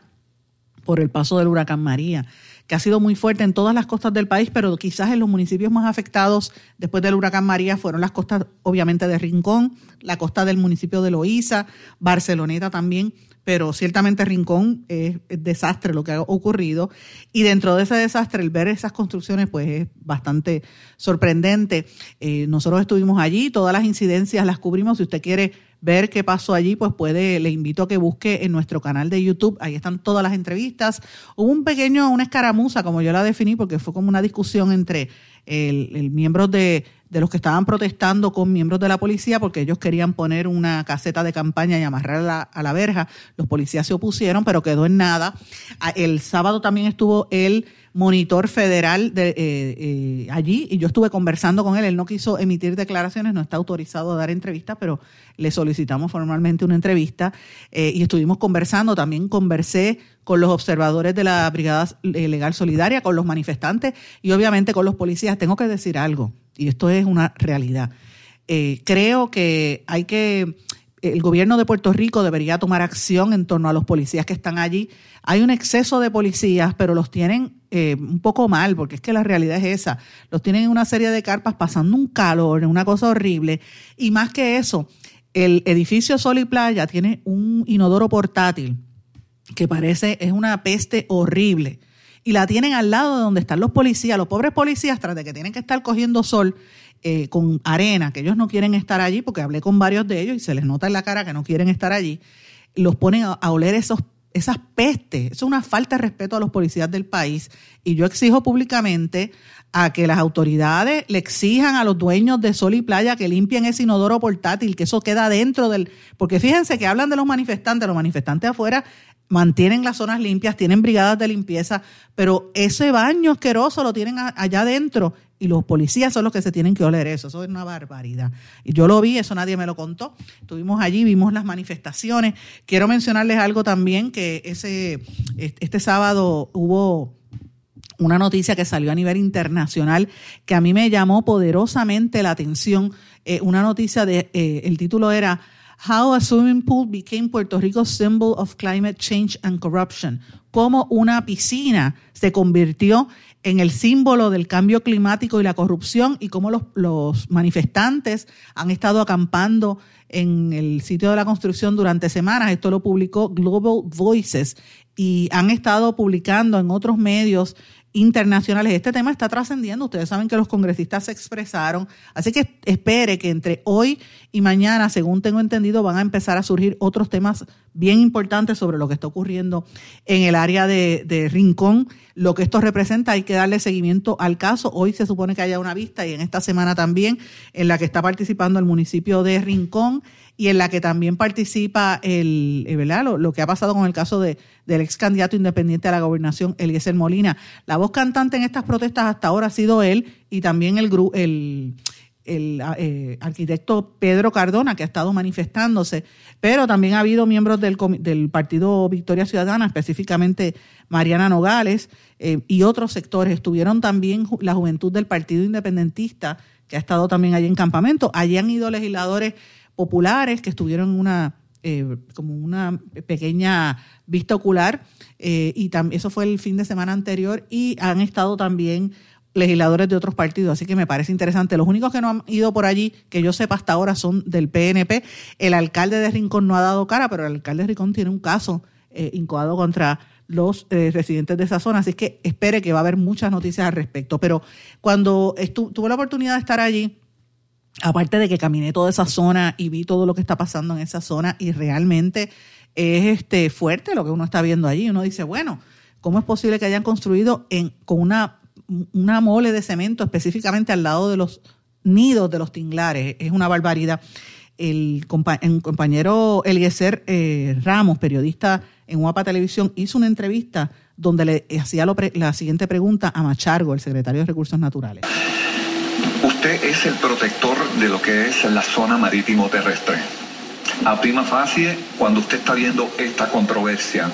por el paso del huracán María, que ha sido muy fuerte en todas las costas del país, pero quizás en los municipios más afectados después del huracán María fueron las costas, obviamente, de Rincón, la costa del municipio de Loíza, Barceloneta también, pero ciertamente Rincón es, es, desastre lo que ha ocurrido y dentro de ese desastre el ver esas construcciones pues es bastante sorprendente. Eh, nosotros estuvimos allí, todas las incidencias las cubrimos, si usted quiere ver qué pasó allí, pues puede, le invito a que busque en nuestro canal de YouTube, ahí están todas las entrevistas. Hubo un pequeño, una escaramuza, como yo la definí, porque fue como una discusión entre el, el miembros de, de los que estaban protestando con miembros de la policía porque ellos querían poner una caseta de campaña y amarrar a la, a la verja. Los policías se opusieron, pero quedó en nada. El sábado también estuvo el monitor federal de, eh, eh, allí y yo estuve conversando con él. Él no quiso emitir declaraciones, no está autorizado a dar entrevistas, pero le solicitamos formalmente una entrevista eh, y estuvimos conversando. También conversé con los observadores de la Brigada Legal Solidaria, con los manifestantes y obviamente con los policías. Tengo que decir algo, y esto es una realidad. Eh, creo que hay que el gobierno de Puerto Rico debería tomar acción en torno a los policías que están allí. Hay un exceso de policías, pero los tienen eh, un poco mal, porque es que la realidad es esa. Los tienen en una serie de carpas pasando un calor, una cosa horrible. Y más que eso, el edificio Sol y Playa tiene un inodoro portátil que parece, es una peste horrible. Y la tienen al lado de donde están los policías, los pobres policías, tras de que tienen que estar cogiendo sol, eh, con arena, que ellos no quieren estar allí, porque hablé con varios de ellos y se les nota en la cara que no quieren estar allí, los ponen a, a oler esos, esas pestes. Eso es una falta de respeto a los policías del país. Y yo exijo públicamente a que las autoridades le exijan a los dueños de sol y playa que limpien ese inodoro portátil, que eso queda dentro del... Porque fíjense que hablan de los manifestantes, los manifestantes afuera mantienen las zonas limpias, tienen brigadas de limpieza, pero ese baño asqueroso lo tienen allá adentro y los policías son los que se tienen que oler eso. Eso es una barbaridad. Y yo lo vi, eso nadie me lo contó. Estuvimos allí, vimos las manifestaciones. Quiero mencionarles algo también, que ese, este sábado hubo una noticia que salió a nivel internacional que a mí me llamó poderosamente la atención. Eh, una noticia de, eh, el título era How a Swimming Pool Became Puerto Rico's Symbol of Climate Change and Corruption. Cómo una piscina se convirtió en el símbolo del cambio climático y la corrupción y cómo los, los, manifestantes han estado acampando en el sitio de la construcción durante semanas. Esto lo publicó Global Voices y han estado publicando en otros medios internacionales. Este tema está trascendiendo. Ustedes saben que los congresistas se expresaron. Así que espere que entre hoy y mañana, según tengo entendido, van a empezar a surgir otros temas bien importantes sobre lo que está ocurriendo en el área de, de Rincón. Lo que esto representa, hay que darle seguimiento al caso. Hoy se supone que haya una vista y en esta semana también, en la que está participando el municipio de Rincón y en la que también participa el, ¿verdad? Lo, que ha pasado con el caso de, del ex candidato independiente a la gobernación, Eliezer Molina. La voz cantante en estas protestas hasta ahora ha sido él y también el, el, el eh, arquitecto Pedro Cardona, que ha estado manifestándose, pero también ha habido miembros del, del Partido Victoria Ciudadana, específicamente Mariana Nogales eh, y otros sectores. Estuvieron también la juventud del Partido Independentista, que ha estado también allí en campamento. Allí han ido legisladores populares que estuvieron en una eh, como una pequeña vista ocular y eso fue el fin de semana anterior y han estado también legisladores de otros partidos, así que me parece interesante. Los únicos que no han ido por allí, que yo sepa hasta ahora, son del PNP. El alcalde de Rincón no ha dado cara, pero el alcalde de Rincón tiene un caso eh, incoado contra los eh, residentes de esa zona, así que espere que va a haber muchas noticias al respecto. Pero cuando tuve la oportunidad de estar allí, aparte de que caminé toda esa zona y vi todo lo que está pasando en esa zona y realmente es este fuerte lo que uno está viendo allí. Uno dice, bueno, ¿cómo es posible que hayan construido en, con una una mole de cemento específicamente al lado de los nidos de los tinglares. Es una barbaridad. El, compañero Eliezer eh, Ramos, periodista en Guapa Televisión, hizo una entrevista donde le hacía la siguiente pregunta a Machargo, el secretario de Recursos Naturales. Usted es el protector de lo que es la zona marítimo terrestre. A prima facie, cuando usted está viendo esta controversia,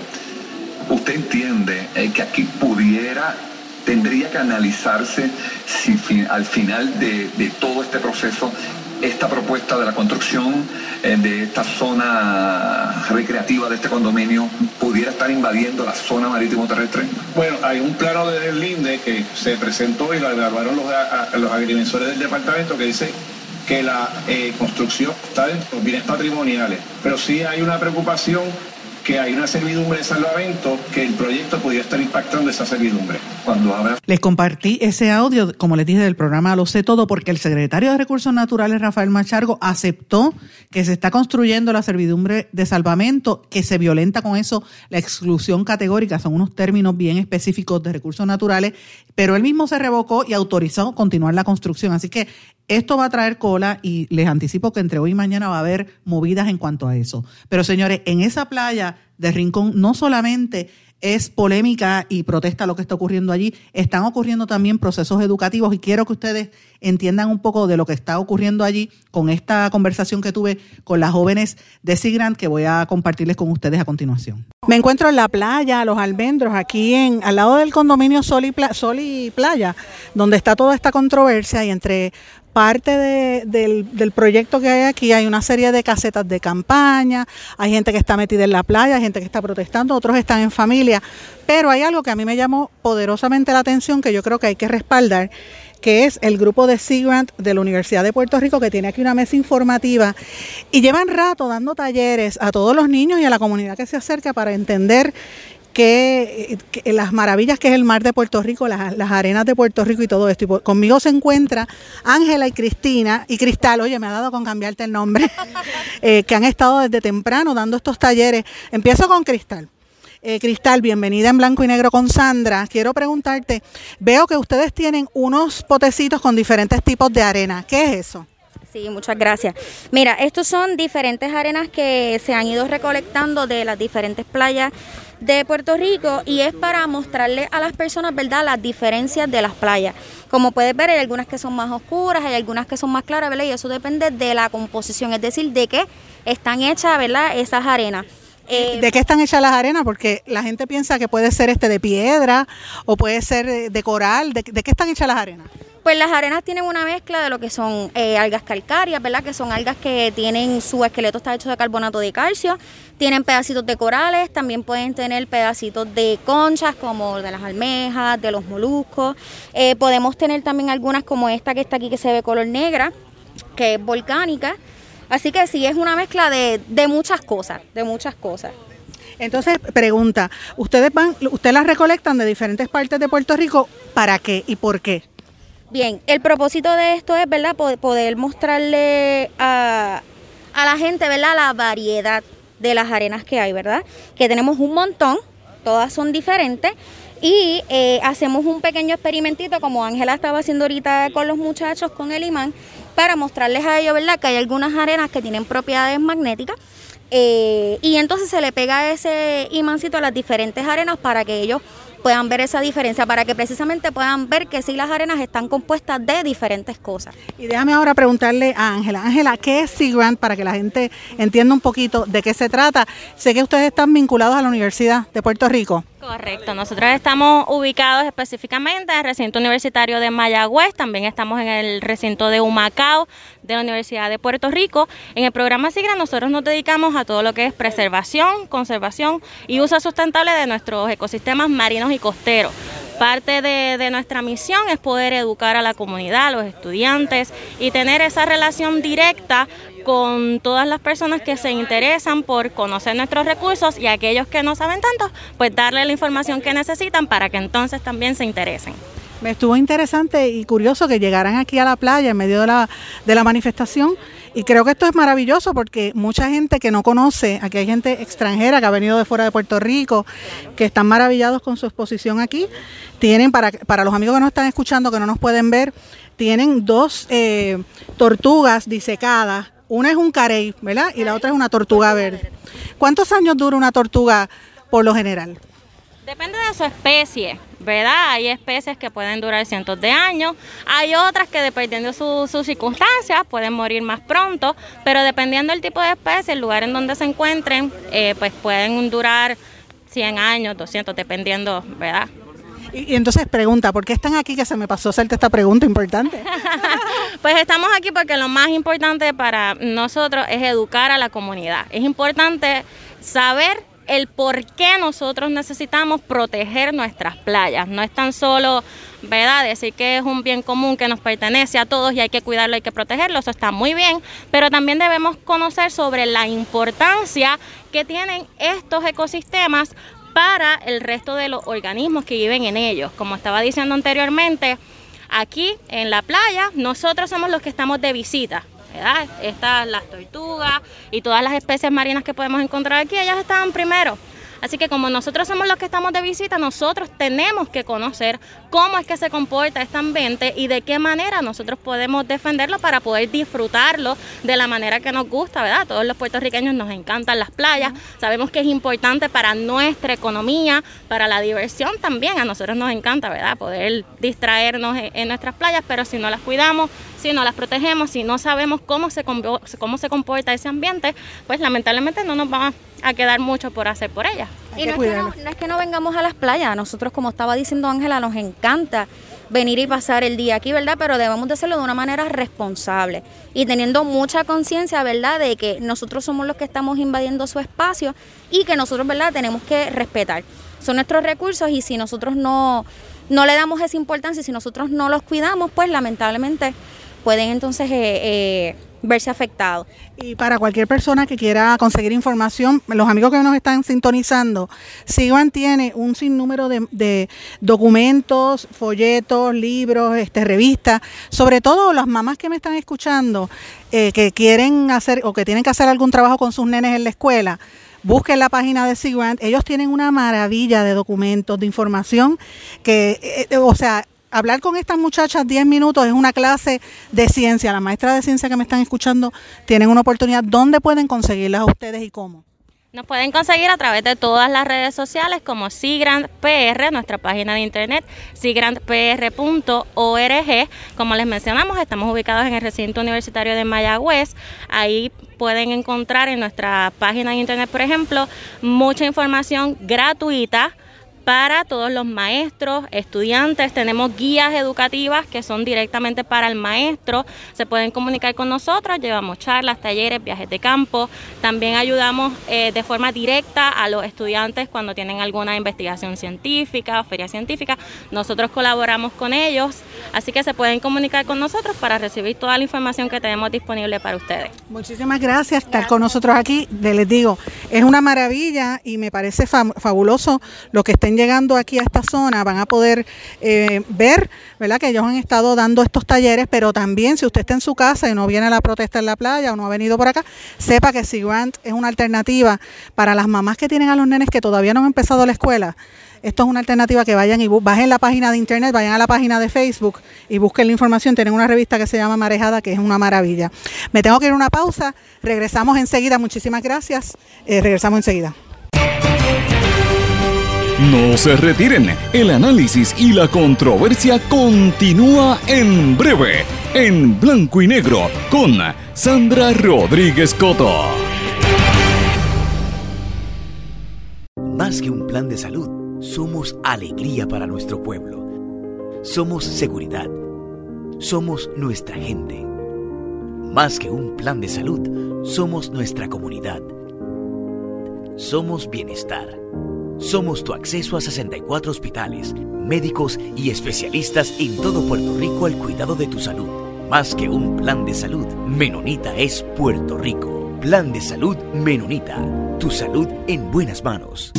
usted entiende eh, que aquí pudiera tendría que analizarse si al final de, todo este proceso esta propuesta de la construcción eh, de esta zona recreativa de este condominio pudiera estar invadiendo la zona marítimo terrestre? Bueno, hay un plano del LINDE que se presentó y lo evaluaron los, los agrimensores del departamento que dice que la eh, construcción está dentro de los bienes patrimoniales, pero sí hay una preocupación que hay una servidumbre de salvamento que el proyecto podría estar impactando esa servidumbre. Cuando Les compartí ese audio, como les dije, del programa Lo sé todo, porque el secretario de Recursos Naturales, Rafael Machargo, aceptó que se está construyendo la servidumbre de salvamento, que se violenta con eso la exclusión categórica, son unos términos bien específicos de recursos naturales, pero él mismo se revocó y autorizó continuar la construcción. Así que esto va a traer cola y les anticipo que entre hoy y mañana va a haber movidas en cuanto a eso. Pero señores, en esa playa de Rincón no solamente es polémica y protesta lo que está ocurriendo allí, están ocurriendo también procesos educativos y quiero que ustedes entiendan un poco de lo que está ocurriendo allí con esta conversación que tuve con las jóvenes de Sigrant que voy a compartirles con ustedes a continuación. Me encuentro en la playa, Los Almendros, aquí en al lado del condominio Sol y, Sol y Playa, donde está toda esta controversia y entre parte del, proyecto que hay aquí hay una serie de casetas de campaña, hay gente que está metida en la playa, hay gente que está protestando, otros están en familia, pero hay algo que a mí me llamó poderosamente la atención que yo creo que hay que respaldar, que es el grupo de Sea de la Universidad de Puerto Rico que tiene aquí una mesa informativa. Y llevan rato dando talleres a todos los niños y a la comunidad que se acerca para entender que, las maravillas que es el mar de Puerto Rico, las, arenas de Puerto Rico y todo esto. Y conmigo se encuentra Ángela y Cristina y Cristal, oye, me ha dado con cambiarte el nombre, eh, que han estado desde temprano dando estos talleres. Empiezo con Cristal. Eh, Cristal, bienvenida en blanco y negro con Sandra. Quiero preguntarte, veo que ustedes tienen unos potecitos con diferentes tipos de arena. ¿Qué es eso? Sí, muchas gracias. Mira, estos son diferentes arenas que se han ido recolectando de las diferentes playas de Puerto Rico y es para mostrarle a las personas, ¿verdad?, las diferencias de las playas. Como puedes ver, hay algunas que son más oscuras, hay algunas que son más claras, ¿verdad? Y eso depende de la composición, es decir, de qué están hechas, ¿verdad?, esas arenas. Eh, ¿De qué están hechas las arenas? Porque la gente piensa que puede ser este de piedra o puede ser de coral. ¿De, qué están hechas las arenas? Pues las arenas tienen una mezcla de lo que son eh, algas calcáreas, ¿verdad? Que son algas que tienen su esqueleto está hecho de carbonato de calcio, tienen pedacitos de corales, también pueden tener pedacitos de conchas como de las almejas, de los moluscos. Eh, podemos tener también algunas como esta que está aquí que se ve color negra, que es volcánica. Así que sí, es una mezcla de, muchas cosas, de muchas cosas. Entonces, pregunta, ¿ustedes van, ustedes las recolectan de diferentes partes de Puerto Rico? ¿Para qué y por qué? Bien, el propósito de esto es, ¿verdad?, poder mostrarle a, a la gente, ¿verdad?, la variedad de las arenas que hay, ¿verdad? Que tenemos un montón, todas son diferentes. Y eh, hacemos un pequeño experimentito, como Ángela estaba haciendo ahorita con los muchachos, con el imán, para mostrarles a ellos, ¿verdad?, que hay algunas arenas que tienen propiedades magnéticas. Eh, y entonces se le pega ese imancito a las diferentes arenas para que ellos puedan ver esa diferencia, para que precisamente puedan ver que sí las arenas están compuestas de diferentes cosas. Y déjame ahora preguntarle a Ángela. Ángela, ¿qué es Sea Grant para que la gente entienda un poquito de qué se trata? Sé que ustedes están vinculados a la Universidad de Puerto Rico. Correcto, nosotros estamos ubicados específicamente en el recinto universitario de Mayagüez, también estamos en el recinto de Humacao de la Universidad de Puerto Rico. En el programa SIGRA nosotros nos dedicamos a todo lo que es preservación, conservación y uso sustentable de nuestros ecosistemas marinos y costeros. Parte de, de, nuestra misión es poder educar a la comunidad, a los estudiantes y tener esa relación directa con todas las personas que se interesan por conocer nuestros recursos y aquellos que no saben tanto, pues darle la información que necesitan para que entonces también se interesen. Me estuvo interesante y curioso que llegaran aquí a la playa en medio de la, de la manifestación y creo que esto es maravilloso porque mucha gente que no conoce, aquí hay gente extranjera que ha venido de fuera de Puerto Rico, que están maravillados con su exposición aquí, tienen, para, para los amigos que nos están escuchando, que no nos pueden ver, tienen dos eh, tortugas disecadas una es un carey, ¿verdad? Y la otra es una tortuga verde. ¿Cuántos años dura una tortuga por lo general? Depende de su especie, ¿verdad? Hay especies que pueden durar cientos de años, hay otras que dependiendo de sus circunstancias pueden morir más pronto, pero dependiendo del tipo de especie, el lugar en donde se encuentren, eh, pues pueden durar 100 años, 200, dependiendo, ¿verdad? Y, entonces pregunta, ¿por qué están aquí? Que se me pasó hacerte esta pregunta importante. pues estamos aquí porque lo más importante para nosotros es educar a la comunidad. Es importante saber el por qué nosotros necesitamos proteger nuestras playas. No es tan solo, ¿verdad?, decir que es un bien común que nos pertenece a todos y hay que cuidarlo, hay que protegerlo, eso está muy bien, pero también debemos conocer sobre la importancia que tienen estos ecosistemas para el resto de los organismos que viven en ellos. Como estaba diciendo anteriormente, aquí en la playa nosotros somos los que estamos de visita. Estas, las tortugas y todas las especies marinas que podemos encontrar aquí, ellas estaban primero. Así que como nosotros somos los que estamos de visita, nosotros tenemos que conocer cómo es que se comporta este ambiente y de qué manera nosotros podemos defenderlo para poder disfrutarlo de la manera que nos gusta, ¿verdad? Todos los puertorriqueños nos encantan las playas, sabemos que es importante para nuestra economía, para la diversión también, a nosotros nos encanta, ¿verdad? Poder distraernos en nuestras playas, pero si no las cuidamos, si no las protegemos, si no sabemos cómo se, cómo se comporta ese ambiente, pues lamentablemente no nos va a quedar mucho por hacer por ellas. Y no es, que no, no es que no vengamos a las playas, nosotros como estaba diciendo Ángela, nos encanta venir y pasar el día aquí, ¿verdad? Pero debemos de hacerlo de una manera responsable y teniendo mucha conciencia, ¿verdad? De que nosotros somos los que estamos invadiendo su espacio y que nosotros, ¿verdad? Tenemos que respetar. Son nuestros recursos y si nosotros no, no le damos esa importancia, si nosotros no los cuidamos, pues lamentablemente pueden entonces eh, eh, verse afectados. Y para cualquier persona que quiera conseguir información, los amigos que nos están sintonizando, SIGUAN tiene un sinnúmero de, documentos, folletos, libros, este, revistas, sobre todo las mamás que me están escuchando, eh, que quieren hacer o que tienen que hacer algún trabajo con sus nenes en la escuela busquen la página de SIGUAN, ellos tienen una maravilla de documentos, de información, que, o sea, hablar con estas muchachas 10 minutos es una clase de ciencia. La maestra de ciencia que me están escuchando tienen una oportunidad. ¿Dónde pueden conseguirlas a ustedes y cómo? Nos pueden conseguir a través de todas las redes sociales como Sigrand PR, nuestra página de internet, sigrandpr.org. Como les mencionamos, estamos ubicados en el recinto universitario de Mayagüez. Ahí pueden encontrar en nuestra página de internet, por ejemplo, mucha información gratuita para todos los maestros, estudiantes. Tenemos guías educativas que son directamente para el maestro. Se pueden comunicar con nosotros, llevamos charlas, talleres, viajes de campo. También ayudamos eh, de forma directa a los estudiantes cuando tienen alguna investigación científica o feria científica. Nosotros colaboramos con ellos, así que se pueden comunicar con nosotros para recibir toda la información que tenemos disponible para ustedes. Muchísimas gracias estar con nosotros aquí. Les digo, es una maravilla y me parece fabuloso lo que estén llegando aquí a esta zona van a poder eh, ver, ¿verdad? Que ellos han estado dando estos talleres, pero también si usted está en su casa y no viene a la protesta en la playa o no ha venido por acá, sepa que Sea Grant es una alternativa para las mamás que tienen a los nenes que todavía no han empezado la escuela. Esto es una alternativa que vayan y bajen la página de internet, vayan a la página de Facebook y busquen la información. Tienen una revista que se llama Marejada, que es una maravilla. Me tengo que ir a una pausa. Regresamos enseguida. Muchísimas gracias. Eh, regresamos enseguida. No se retiren, el análisis y la controversia continúa en breve, en blanco y negro, con Sandra Rodríguez Coto. Más que un plan de salud, somos alegría para nuestro pueblo. Somos seguridad. Somos nuestra gente. Más que un plan de salud, somos nuestra comunidad. Somos bienestar. Somos tu acceso a 64 hospitales, médicos y especialistas en todo Puerto Rico al cuidado de tu salud. Más que un plan de salud, Menonita es Puerto Rico. Plan de salud Menonita. Tu salud en buenas manos.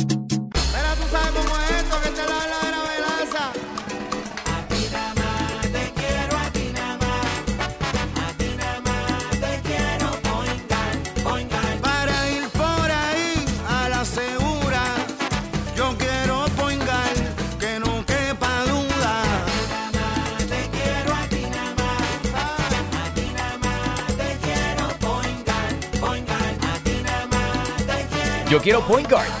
Quiero. Point Guard.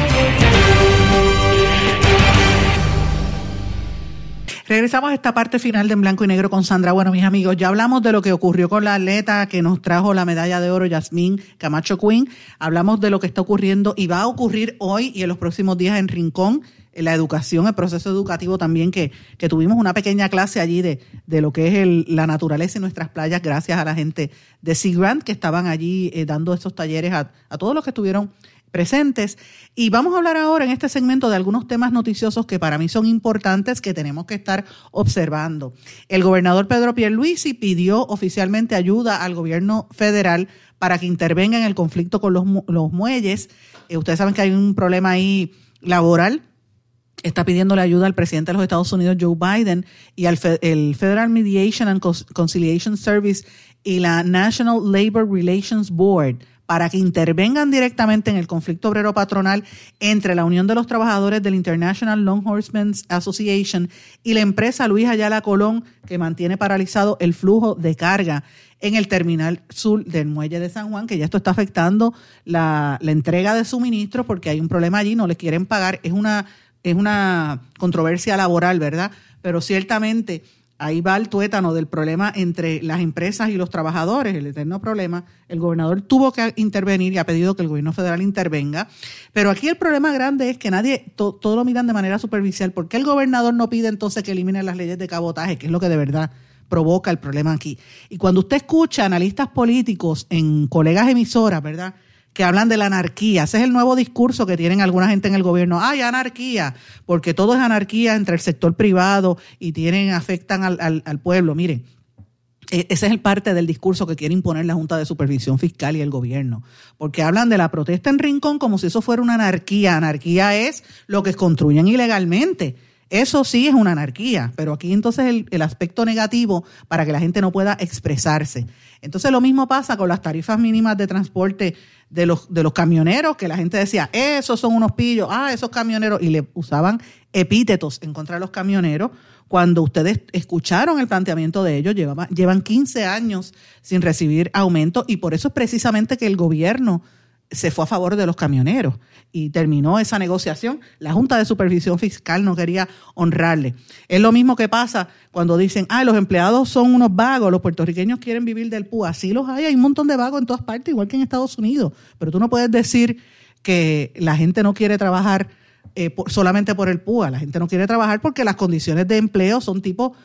Regresamos a esta parte final de En Blanco y Negro con Sandra. Bueno, mis amigos, ya hablamos de lo que ocurrió con la atleta que nos trajo la medalla de oro, Yasmín Camacho Quinn. Hablamos de lo que está ocurriendo y va a ocurrir hoy y en los próximos días en Rincón. en La educación, el proceso educativo también, que, que tuvimos una pequeña clase allí de, de lo que es la naturaleza en nuestras playas, gracias a la gente de Sea Grant que estaban allí eh, dando estos talleres a, a todos los que estuvieron presentes. Y vamos a hablar ahora en este segmento de algunos temas noticiosos que para mí son importantes que tenemos que estar observando. El gobernador Pedro Pierluisi pidió oficialmente ayuda al gobierno federal para que intervenga en el conflicto con los, los muelles. Eh, ustedes saben que hay un problema ahí laboral está pidiéndole ayuda al presidente de los Estados Unidos, Joe Biden, y al el Federal Mediation and Conciliation Service y la National Labor Relations Board para que intervengan directamente en el conflicto obrero patronal entre la Unión de los Trabajadores del International Long Horsemen's Association y la empresa Luis Ayala Colón, que mantiene paralizado el flujo de carga en el terminal sur del muelle de San Juan, que ya esto está afectando la, la entrega de suministros porque hay un problema allí, no les quieren pagar. Es una es una controversia laboral, ¿verdad? Pero ciertamente ahí va el tuétano del problema entre las empresas y los trabajadores, el eterno problema. El gobernador tuvo que intervenir y ha pedido que el gobierno federal intervenga. Pero aquí el problema grande es que nadie, to- todo lo miran de manera superficial. ¿Por qué el gobernador no pide entonces que eliminen las leyes de cabotaje, que es lo que de verdad provoca el problema aquí? Y cuando usted escucha analistas políticos en colegas emisoras, ¿verdad? Que hablan de la anarquía. Ese es el nuevo discurso que tienen alguna gente en el gobierno. Hay anarquía, porque todo es anarquía entre el sector privado y tienen, afectan al, al- al pueblo. Miren, e- ese es el parte del discurso que quiere imponer la Junta de Supervisión Fiscal y el gobierno. Porque hablan de la protesta en Rincón como si eso fuera una anarquía. Anarquía es lo que construyen ilegalmente. Eso sí es una anarquía, pero aquí entonces el, el aspecto negativo para que la gente no pueda expresarse. Entonces lo mismo pasa con las tarifas mínimas de transporte de los, de los camioneros, que la gente decía, esos son unos pillos, ah, esos camioneros, y le usaban epítetos en contra de los camioneros. Cuando ustedes escucharon el planteamiento de ellos, llevan 15 años sin recibir aumento y por eso es precisamente que el gobierno se fue a favor de los camioneros y terminó esa negociación. La Junta de Supervisión Fiscal no quería honrarle. Es lo mismo que pasa cuando dicen, ah, los empleados son unos vagos, los puertorriqueños quieren vivir del PUA. Así los hay, hay un montón de vagos en todas partes, igual que en Estados Unidos. Pero tú no puedes decir que la gente no quiere trabajar eh, solamente por el PUA. La gente no quiere trabajar porque las condiciones de empleo son tipo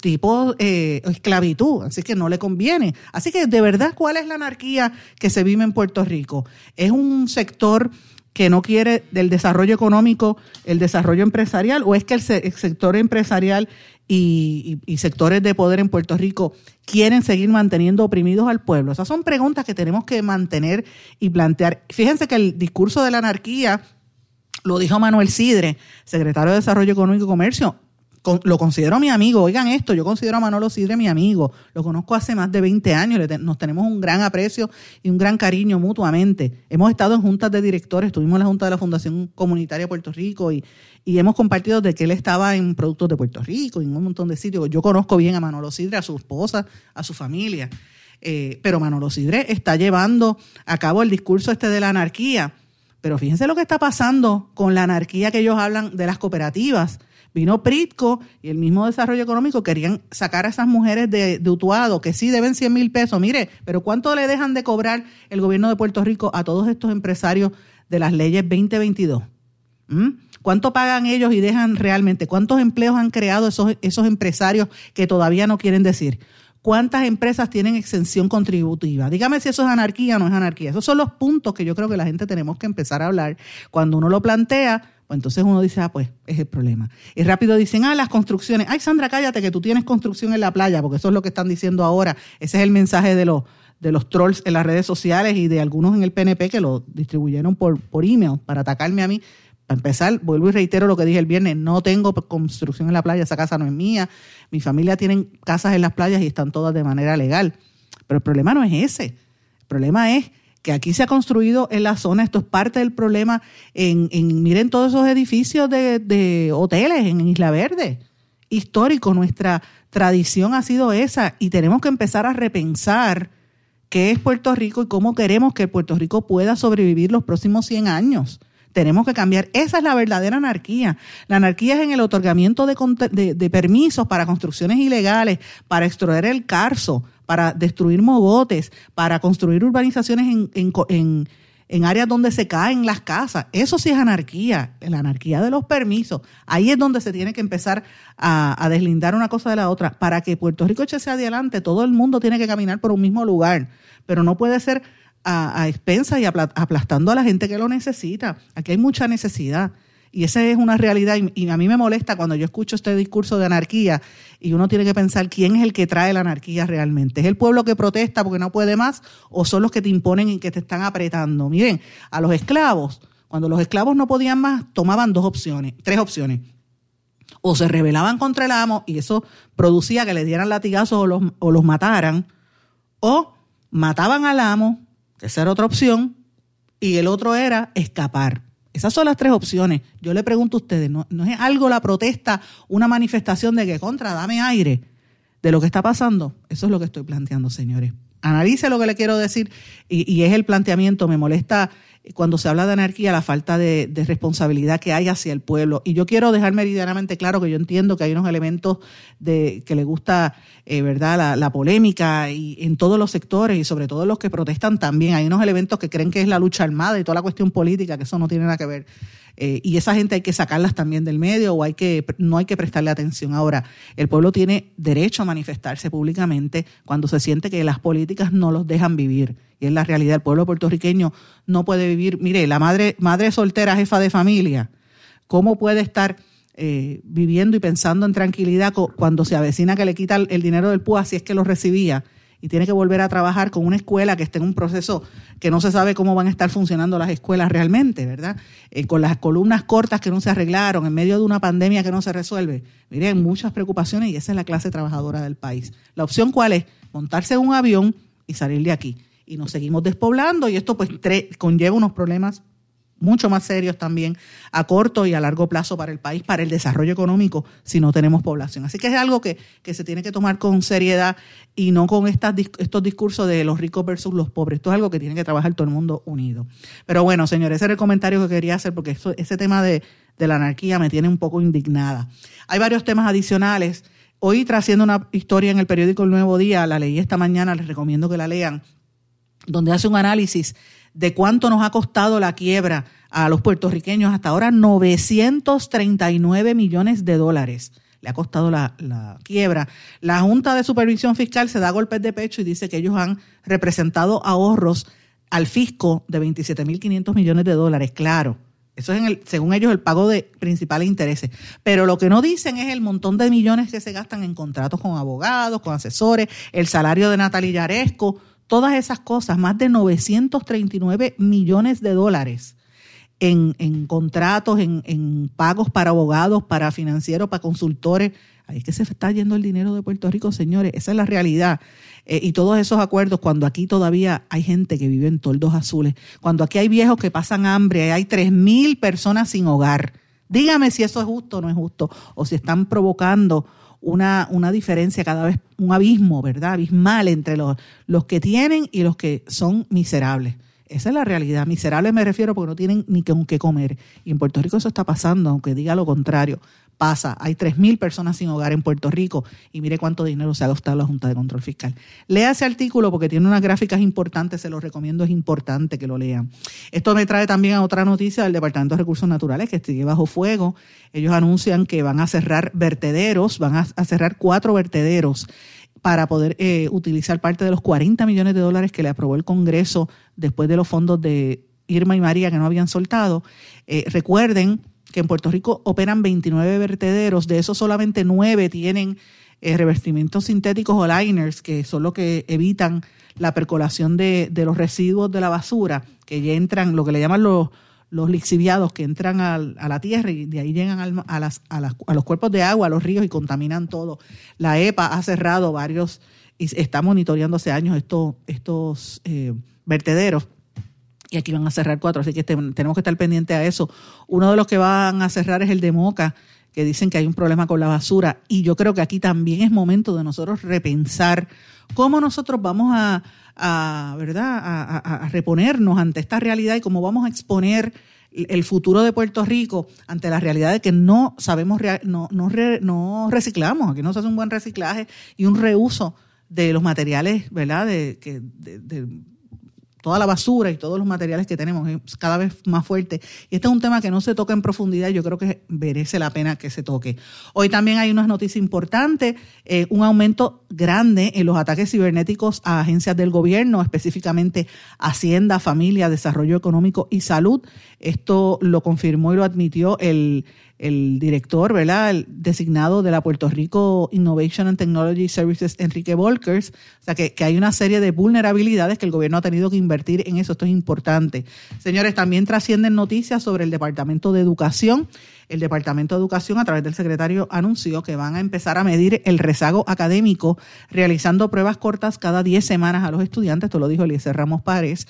tipo eh, esclavitud, así que no le conviene. Así que de verdad, ¿cuál es la anarquía que se vive en Puerto Rico? Es un sector que no quiere del desarrollo económico el desarrollo empresarial o es que el, se- el sector empresarial y, y- y sectores de poder en Puerto Rico quieren seguir manteniendo oprimidos al pueblo? Esas son preguntas que tenemos que mantener y plantear. Fíjense que el discurso de la anarquía lo dijo Manuel Sidre, secretario de Desarrollo Económico y Comercio. Lo considero mi amigo. Oigan esto, yo considero a Manolo Sidre mi amigo. Lo conozco hace más de 20 años. nos tenemos un gran aprecio y un gran cariño mutuamente. Hemos estado en juntas de directores, estuvimos en la Junta de la Fundación Comunitaria de Puerto Rico y, y hemos compartido de que él estaba en Productos de Puerto Rico y en un montón de sitios. Yo conozco bien a Manolo Sidre, a su esposa, a su familia. Eh, pero Manolo Sidre está llevando a cabo el discurso este de la anarquía. Pero fíjense lo que está pasando con la anarquía que ellos hablan de las cooperativas. Vino Pritco y el mismo desarrollo económico querían sacar a esas mujeres de, de Utuado, que sí deben 100 mil pesos. Mire, pero ¿cuánto le dejan de cobrar el gobierno de Puerto Rico a todos estos empresarios de las leyes 2022? ¿Mm? ¿Cuánto pagan ellos y dejan realmente? ¿Cuántos empleos han creado esos, esos empresarios que todavía no quieren decir? ¿Cuántas empresas tienen exención contributiva? Dígame si eso es anarquía o no es anarquía. Esos son los puntos que yo creo que la gente tenemos que empezar a hablar. Cuando uno lo plantea, entonces uno dice, ah, pues es el problema. Y rápido dicen, ah, las construcciones. Ay, Sandra, cállate que tú tienes construcción en la playa, porque eso es lo que están diciendo ahora. Ese es el mensaje de los, de los trolls en las redes sociales y de algunos en el PNP que lo distribuyeron por, por email para atacarme a mí. Para empezar, vuelvo y reitero lo que dije el viernes, no tengo construcción en la playa, esa casa no es mía, mi familia tiene casas en las playas y están todas de manera legal. Pero el problema no es ese, el problema es que aquí se ha construido en la zona, esto es parte del problema, en, en miren todos esos edificios de, de hoteles en Isla Verde, histórico, nuestra tradición ha sido esa y tenemos que empezar a repensar qué es Puerto Rico y cómo queremos que Puerto Rico pueda sobrevivir los próximos 100 años. Tenemos que cambiar. Esa es la verdadera anarquía. La anarquía es en el otorgamiento de, de- de permisos para construcciones ilegales, para extraer el carso, para destruir mogotes, para construir urbanizaciones en, en en- en áreas donde se caen las casas. Eso sí es anarquía, la anarquía de los permisos. Ahí es donde se tiene que empezar a, a deslindar una cosa de la otra. Para que Puerto Rico eche hacia adelante, todo el mundo tiene que caminar por un mismo lugar, pero no puede ser a, a expensas y apla- aplastando a la gente que lo necesita. Aquí hay mucha necesidad. Y esa es una realidad y, a mí me molesta cuando yo escucho este discurso de anarquía y uno tiene que pensar quién es el que trae la anarquía realmente. ¿Es el pueblo que protesta porque no puede más o son los que te imponen y que te están apretando? Miren, a los esclavos, cuando los esclavos no podían más, tomaban dos opciones, tres opciones. O se rebelaban contra el amo y eso producía que le dieran latigazos o los, o los mataran, o mataban al amo, esa era otra opción, y el otro era escapar. Esas son las tres opciones. Yo le pregunto a ustedes, ¿no, no es algo la protesta, una manifestación de que contra, dame aire de lo que está pasando? Eso es lo que estoy planteando, señores. Analice lo que le quiero decir y, es el planteamiento. Me molesta cuando se habla de anarquía la falta de, de responsabilidad que hay hacia el pueblo. Y yo quiero dejar meridianamente claro que yo entiendo que hay unos elementos de que le gusta, eh, ¿verdad?, la, la polémica y en todos los sectores y sobre todo los que protestan también. Hay unos elementos que creen que es la lucha armada y toda la cuestión política, que eso no tiene nada que ver. Eh, y esa gente hay que sacarlas también del medio o hay que no hay que prestarle atención. Ahora, el pueblo tiene derecho a manifestarse públicamente cuando se siente que las políticas no los dejan vivir. Y es la realidad, el pueblo puertorriqueño no puede vivir. Mire, la madre, madre soltera, jefa de familia, ¿cómo puede estar eh, viviendo y pensando en tranquilidad cuando se avecina que le quita el, el dinero del PUA si es que lo recibía? Y tiene que volver a trabajar con una escuela que esté en un proceso que no se sabe cómo van a estar funcionando las escuelas realmente, ¿verdad? Eh, con las columnas cortas que no se arreglaron, en medio de una pandemia que no se resuelve. Miren, muchas preocupaciones y esa es la clase trabajadora del país. La opción cuál es? Montarse en un avión y salir de aquí. Y nos seguimos despoblando y esto pues conlleva unos problemas mucho más serios también a corto y a largo plazo para el país, para el desarrollo económico, si no tenemos población. Así que es algo que, que se tiene que tomar con seriedad y no con estas, estos discursos de los ricos versus los pobres. Esto es algo que tiene que trabajar todo el mundo unido. Pero bueno, señores, ese era el comentario que quería hacer porque ese tema de, de la anarquía me tiene un poco indignada. Hay varios temas adicionales. Hoy trasciendo una historia en el periódico El Nuevo Día, la leí esta mañana, les recomiendo que la lean, donde hace un análisis de cuánto nos ha costado la quiebra a los puertorriqueños hasta ahora 939 millones de dólares. Le ha costado la, la quiebra. La Junta de Supervisión Fiscal se da golpes de pecho y dice que ellos han representado ahorros al fisco de 27.500 millones de dólares, claro. Eso es, en el, según ellos, el pago de principales intereses. Pero lo que no dicen es el montón de millones que se gastan en contratos con abogados, con asesores, el salario de Natalia Yaresco, todas esas cosas, más de 939 millones de dólares en, en contratos, en, en pagos para abogados, para financieros, para consultores. Ahí es que se está yendo el dinero de Puerto Rico, señores. Esa es la realidad. Eh, y todos esos acuerdos, cuando aquí todavía hay gente que vive en toldos azules, cuando aquí hay viejos que pasan hambre, hay 3.000 personas sin hogar. Dígame si eso es justo o no es justo, o si están provocando una, una diferencia cada vez, un abismo, ¿verdad? Abismal entre los, los que tienen y los que son miserables. Esa es la realidad. Miserables me refiero porque no tienen ni con qué comer. Y en Puerto Rico eso está pasando, aunque diga lo contrario. Pasa. Hay 3.000 personas sin hogar en Puerto Rico y mire cuánto dinero se ha gastado la Junta de Control Fiscal. Lea ese artículo porque tiene unas gráficas importantes, se los recomiendo, es importante que lo lean. Esto me trae también a otra noticia del Departamento de Recursos Naturales que sigue bajo fuego. Ellos anuncian que van a cerrar vertederos, van a, a cerrar cuatro vertederos para poder eh, utilizar parte de los 40 millones de dólares que le aprobó el Congreso después de los fondos de Irma y María que no habían soltado. Eh, recuerden que en Puerto Rico operan 29 vertederos, de esos solamente 9 tienen eh, revestimientos sintéticos o liners, que son los que evitan la percolación de, de, los residuos de la basura, que ya entran, lo que le llaman los, los lixiviados, que entran a la tierra y de ahí llegan al, a, las, a, las, a los cuerpos de agua, a los ríos y contaminan todo. La EPA ha cerrado varios y está monitoreando hace años estos, estos eh, vertederos y aquí van a cerrar cuatro, así que tenemos que estar pendientes a eso. Uno de los que van a cerrar es el de Moca, que dicen que hay un problema con la basura, y yo creo que aquí también es momento de nosotros repensar cómo nosotros vamos a, a ¿verdad? A, a, reponernos ante esta realidad y cómo vamos a exponer el futuro de Puerto Rico ante la realidad de que no sabemos, no, no, no reciclamos, aquí no se hace un buen reciclaje y un reuso de los materiales, ¿verdad? De, que, de toda la basura y todos los materiales que tenemos es cada vez más fuerte. Y este es un tema que no se toca en profundidad, yo creo que merece la pena que se toque. Hoy también hay unas noticias importantes, eh, un aumento grande en los ataques cibernéticos a agencias del gobierno, específicamente Hacienda, Familia, Desarrollo Económico y Salud. Esto lo confirmó y lo admitió el el director, ¿verdad? El designado de la Puerto Rico Innovation and Technology Services, Enrique Volkers. O sea, que, que, hay una serie de vulnerabilidades que el gobierno ha tenido que invertir en eso. Esto es importante. Señores, también trascienden noticias sobre el Departamento de Educación. El Departamento de Educación, a través del secretario, anunció que van a empezar a medir el rezago académico realizando pruebas cortas cada 10 semanas a los estudiantes. Esto lo dijo Eliezer Ramos Párez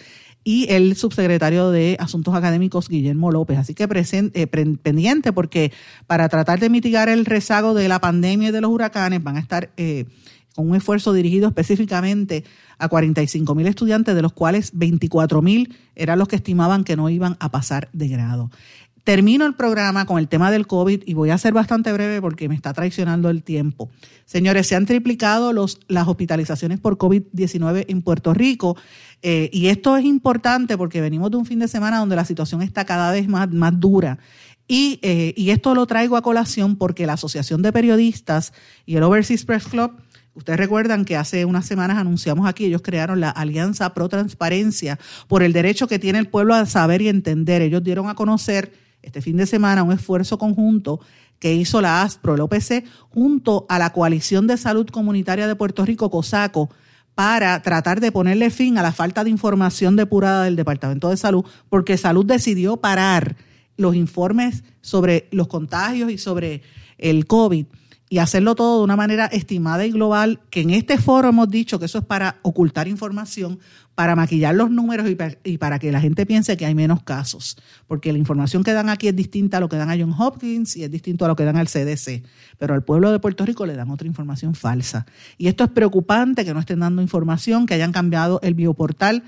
y el subsecretario de Asuntos Académicos, Guillermo López. Así que eh, pendiente porque para tratar de mitigar el rezago de la pandemia y de los huracanes van a estar eh, con un esfuerzo dirigido específicamente a 45 mil estudiantes, de los cuales 24 mil eran los que estimaban que no iban a pasar de grado. Termino el programa con el tema del COVID y voy a ser bastante breve porque me está traicionando el tiempo. Señores, se han triplicado los, las hospitalizaciones por COVID-19 en Puerto Rico eh, y esto es importante porque venimos de un fin de semana donde la situación está cada vez más, más dura. Y, eh, y esto lo traigo a colación porque la Asociación de Periodistas y el Overseas Press Club Ustedes recuerdan que hace unas semanas anunciamos aquí, ellos crearon la Alianza Pro Transparencia por el derecho que tiene el pueblo a saber y entender. Ellos dieron a conocer este fin de semana un esfuerzo conjunto que hizo la ASPRO, el OPC, junto a la Coalición de Salud Comunitaria de Puerto Rico, COSACO, para tratar de ponerle fin a la falta de información depurada del Departamento de Salud, porque Salud decidió parar los informes sobre los contagios y sobre el COVID y hacerlo todo de una manera estimada y global, que en este foro hemos dicho que eso es para ocultar información, para maquillar los números y para, y para, que la gente piense que hay menos casos, porque la información que dan aquí es distinta a lo que dan a John Hopkins y es distinto a lo que dan al CDC, pero al pueblo de Puerto Rico le dan otra información falsa. Y esto es preocupante que no estén dando información, que hayan cambiado el bioportal.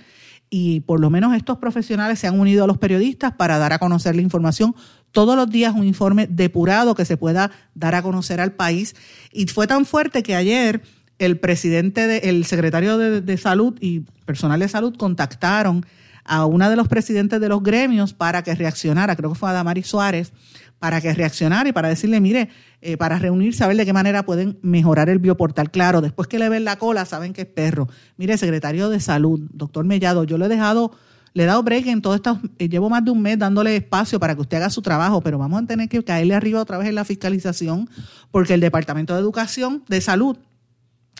Y por lo menos estos profesionales se han unido a los periodistas para dar a conocer la información todos los días un informe depurado que se pueda dar a conocer al país. Y fue tan fuerte que ayer el presidente, de, el secretario de, salud y personal de salud contactaron a una de los presidentes de los gremios para que reaccionara, creo que fue a Damari Suárez, para que reaccionara y para decirle, mire, eh, para reunirse a ver de qué manera pueden mejorar el bioportal. Claro, después que le ven la cola, saben que es perro. Mire, secretario de salud, doctor Mellado, yo le he dejado, le he dado break en todo esto, eh, llevo más de un mes dándole espacio para que usted haga su trabajo, pero vamos a tener que caerle arriba otra vez en la fiscalización, porque el Departamento de Educación, de Salud,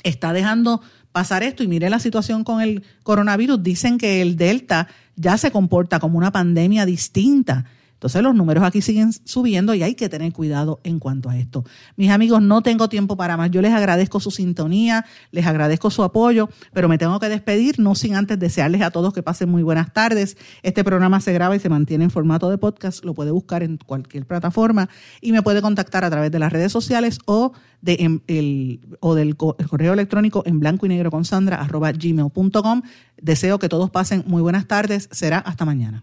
está dejando pasar esto y mire la situación con el coronavirus. Dicen que el Delta ya se comporta como una pandemia distinta. Entonces los números aquí siguen subiendo y hay que tener cuidado en cuanto a esto. Mis amigos, no tengo tiempo para más. Yo les agradezco su sintonía, les agradezco su apoyo, pero me tengo que despedir, no sin antes desearles a todos que pasen muy buenas tardes. Este programa se graba y se mantiene en formato de podcast, lo puede buscar en cualquier plataforma y me puede contactar a través de las redes sociales o, de, em, el, o del co- el correo electrónico en blanco y negro con sandra arroba gmail.com. Deseo que todos pasen muy buenas tardes. Será hasta mañana.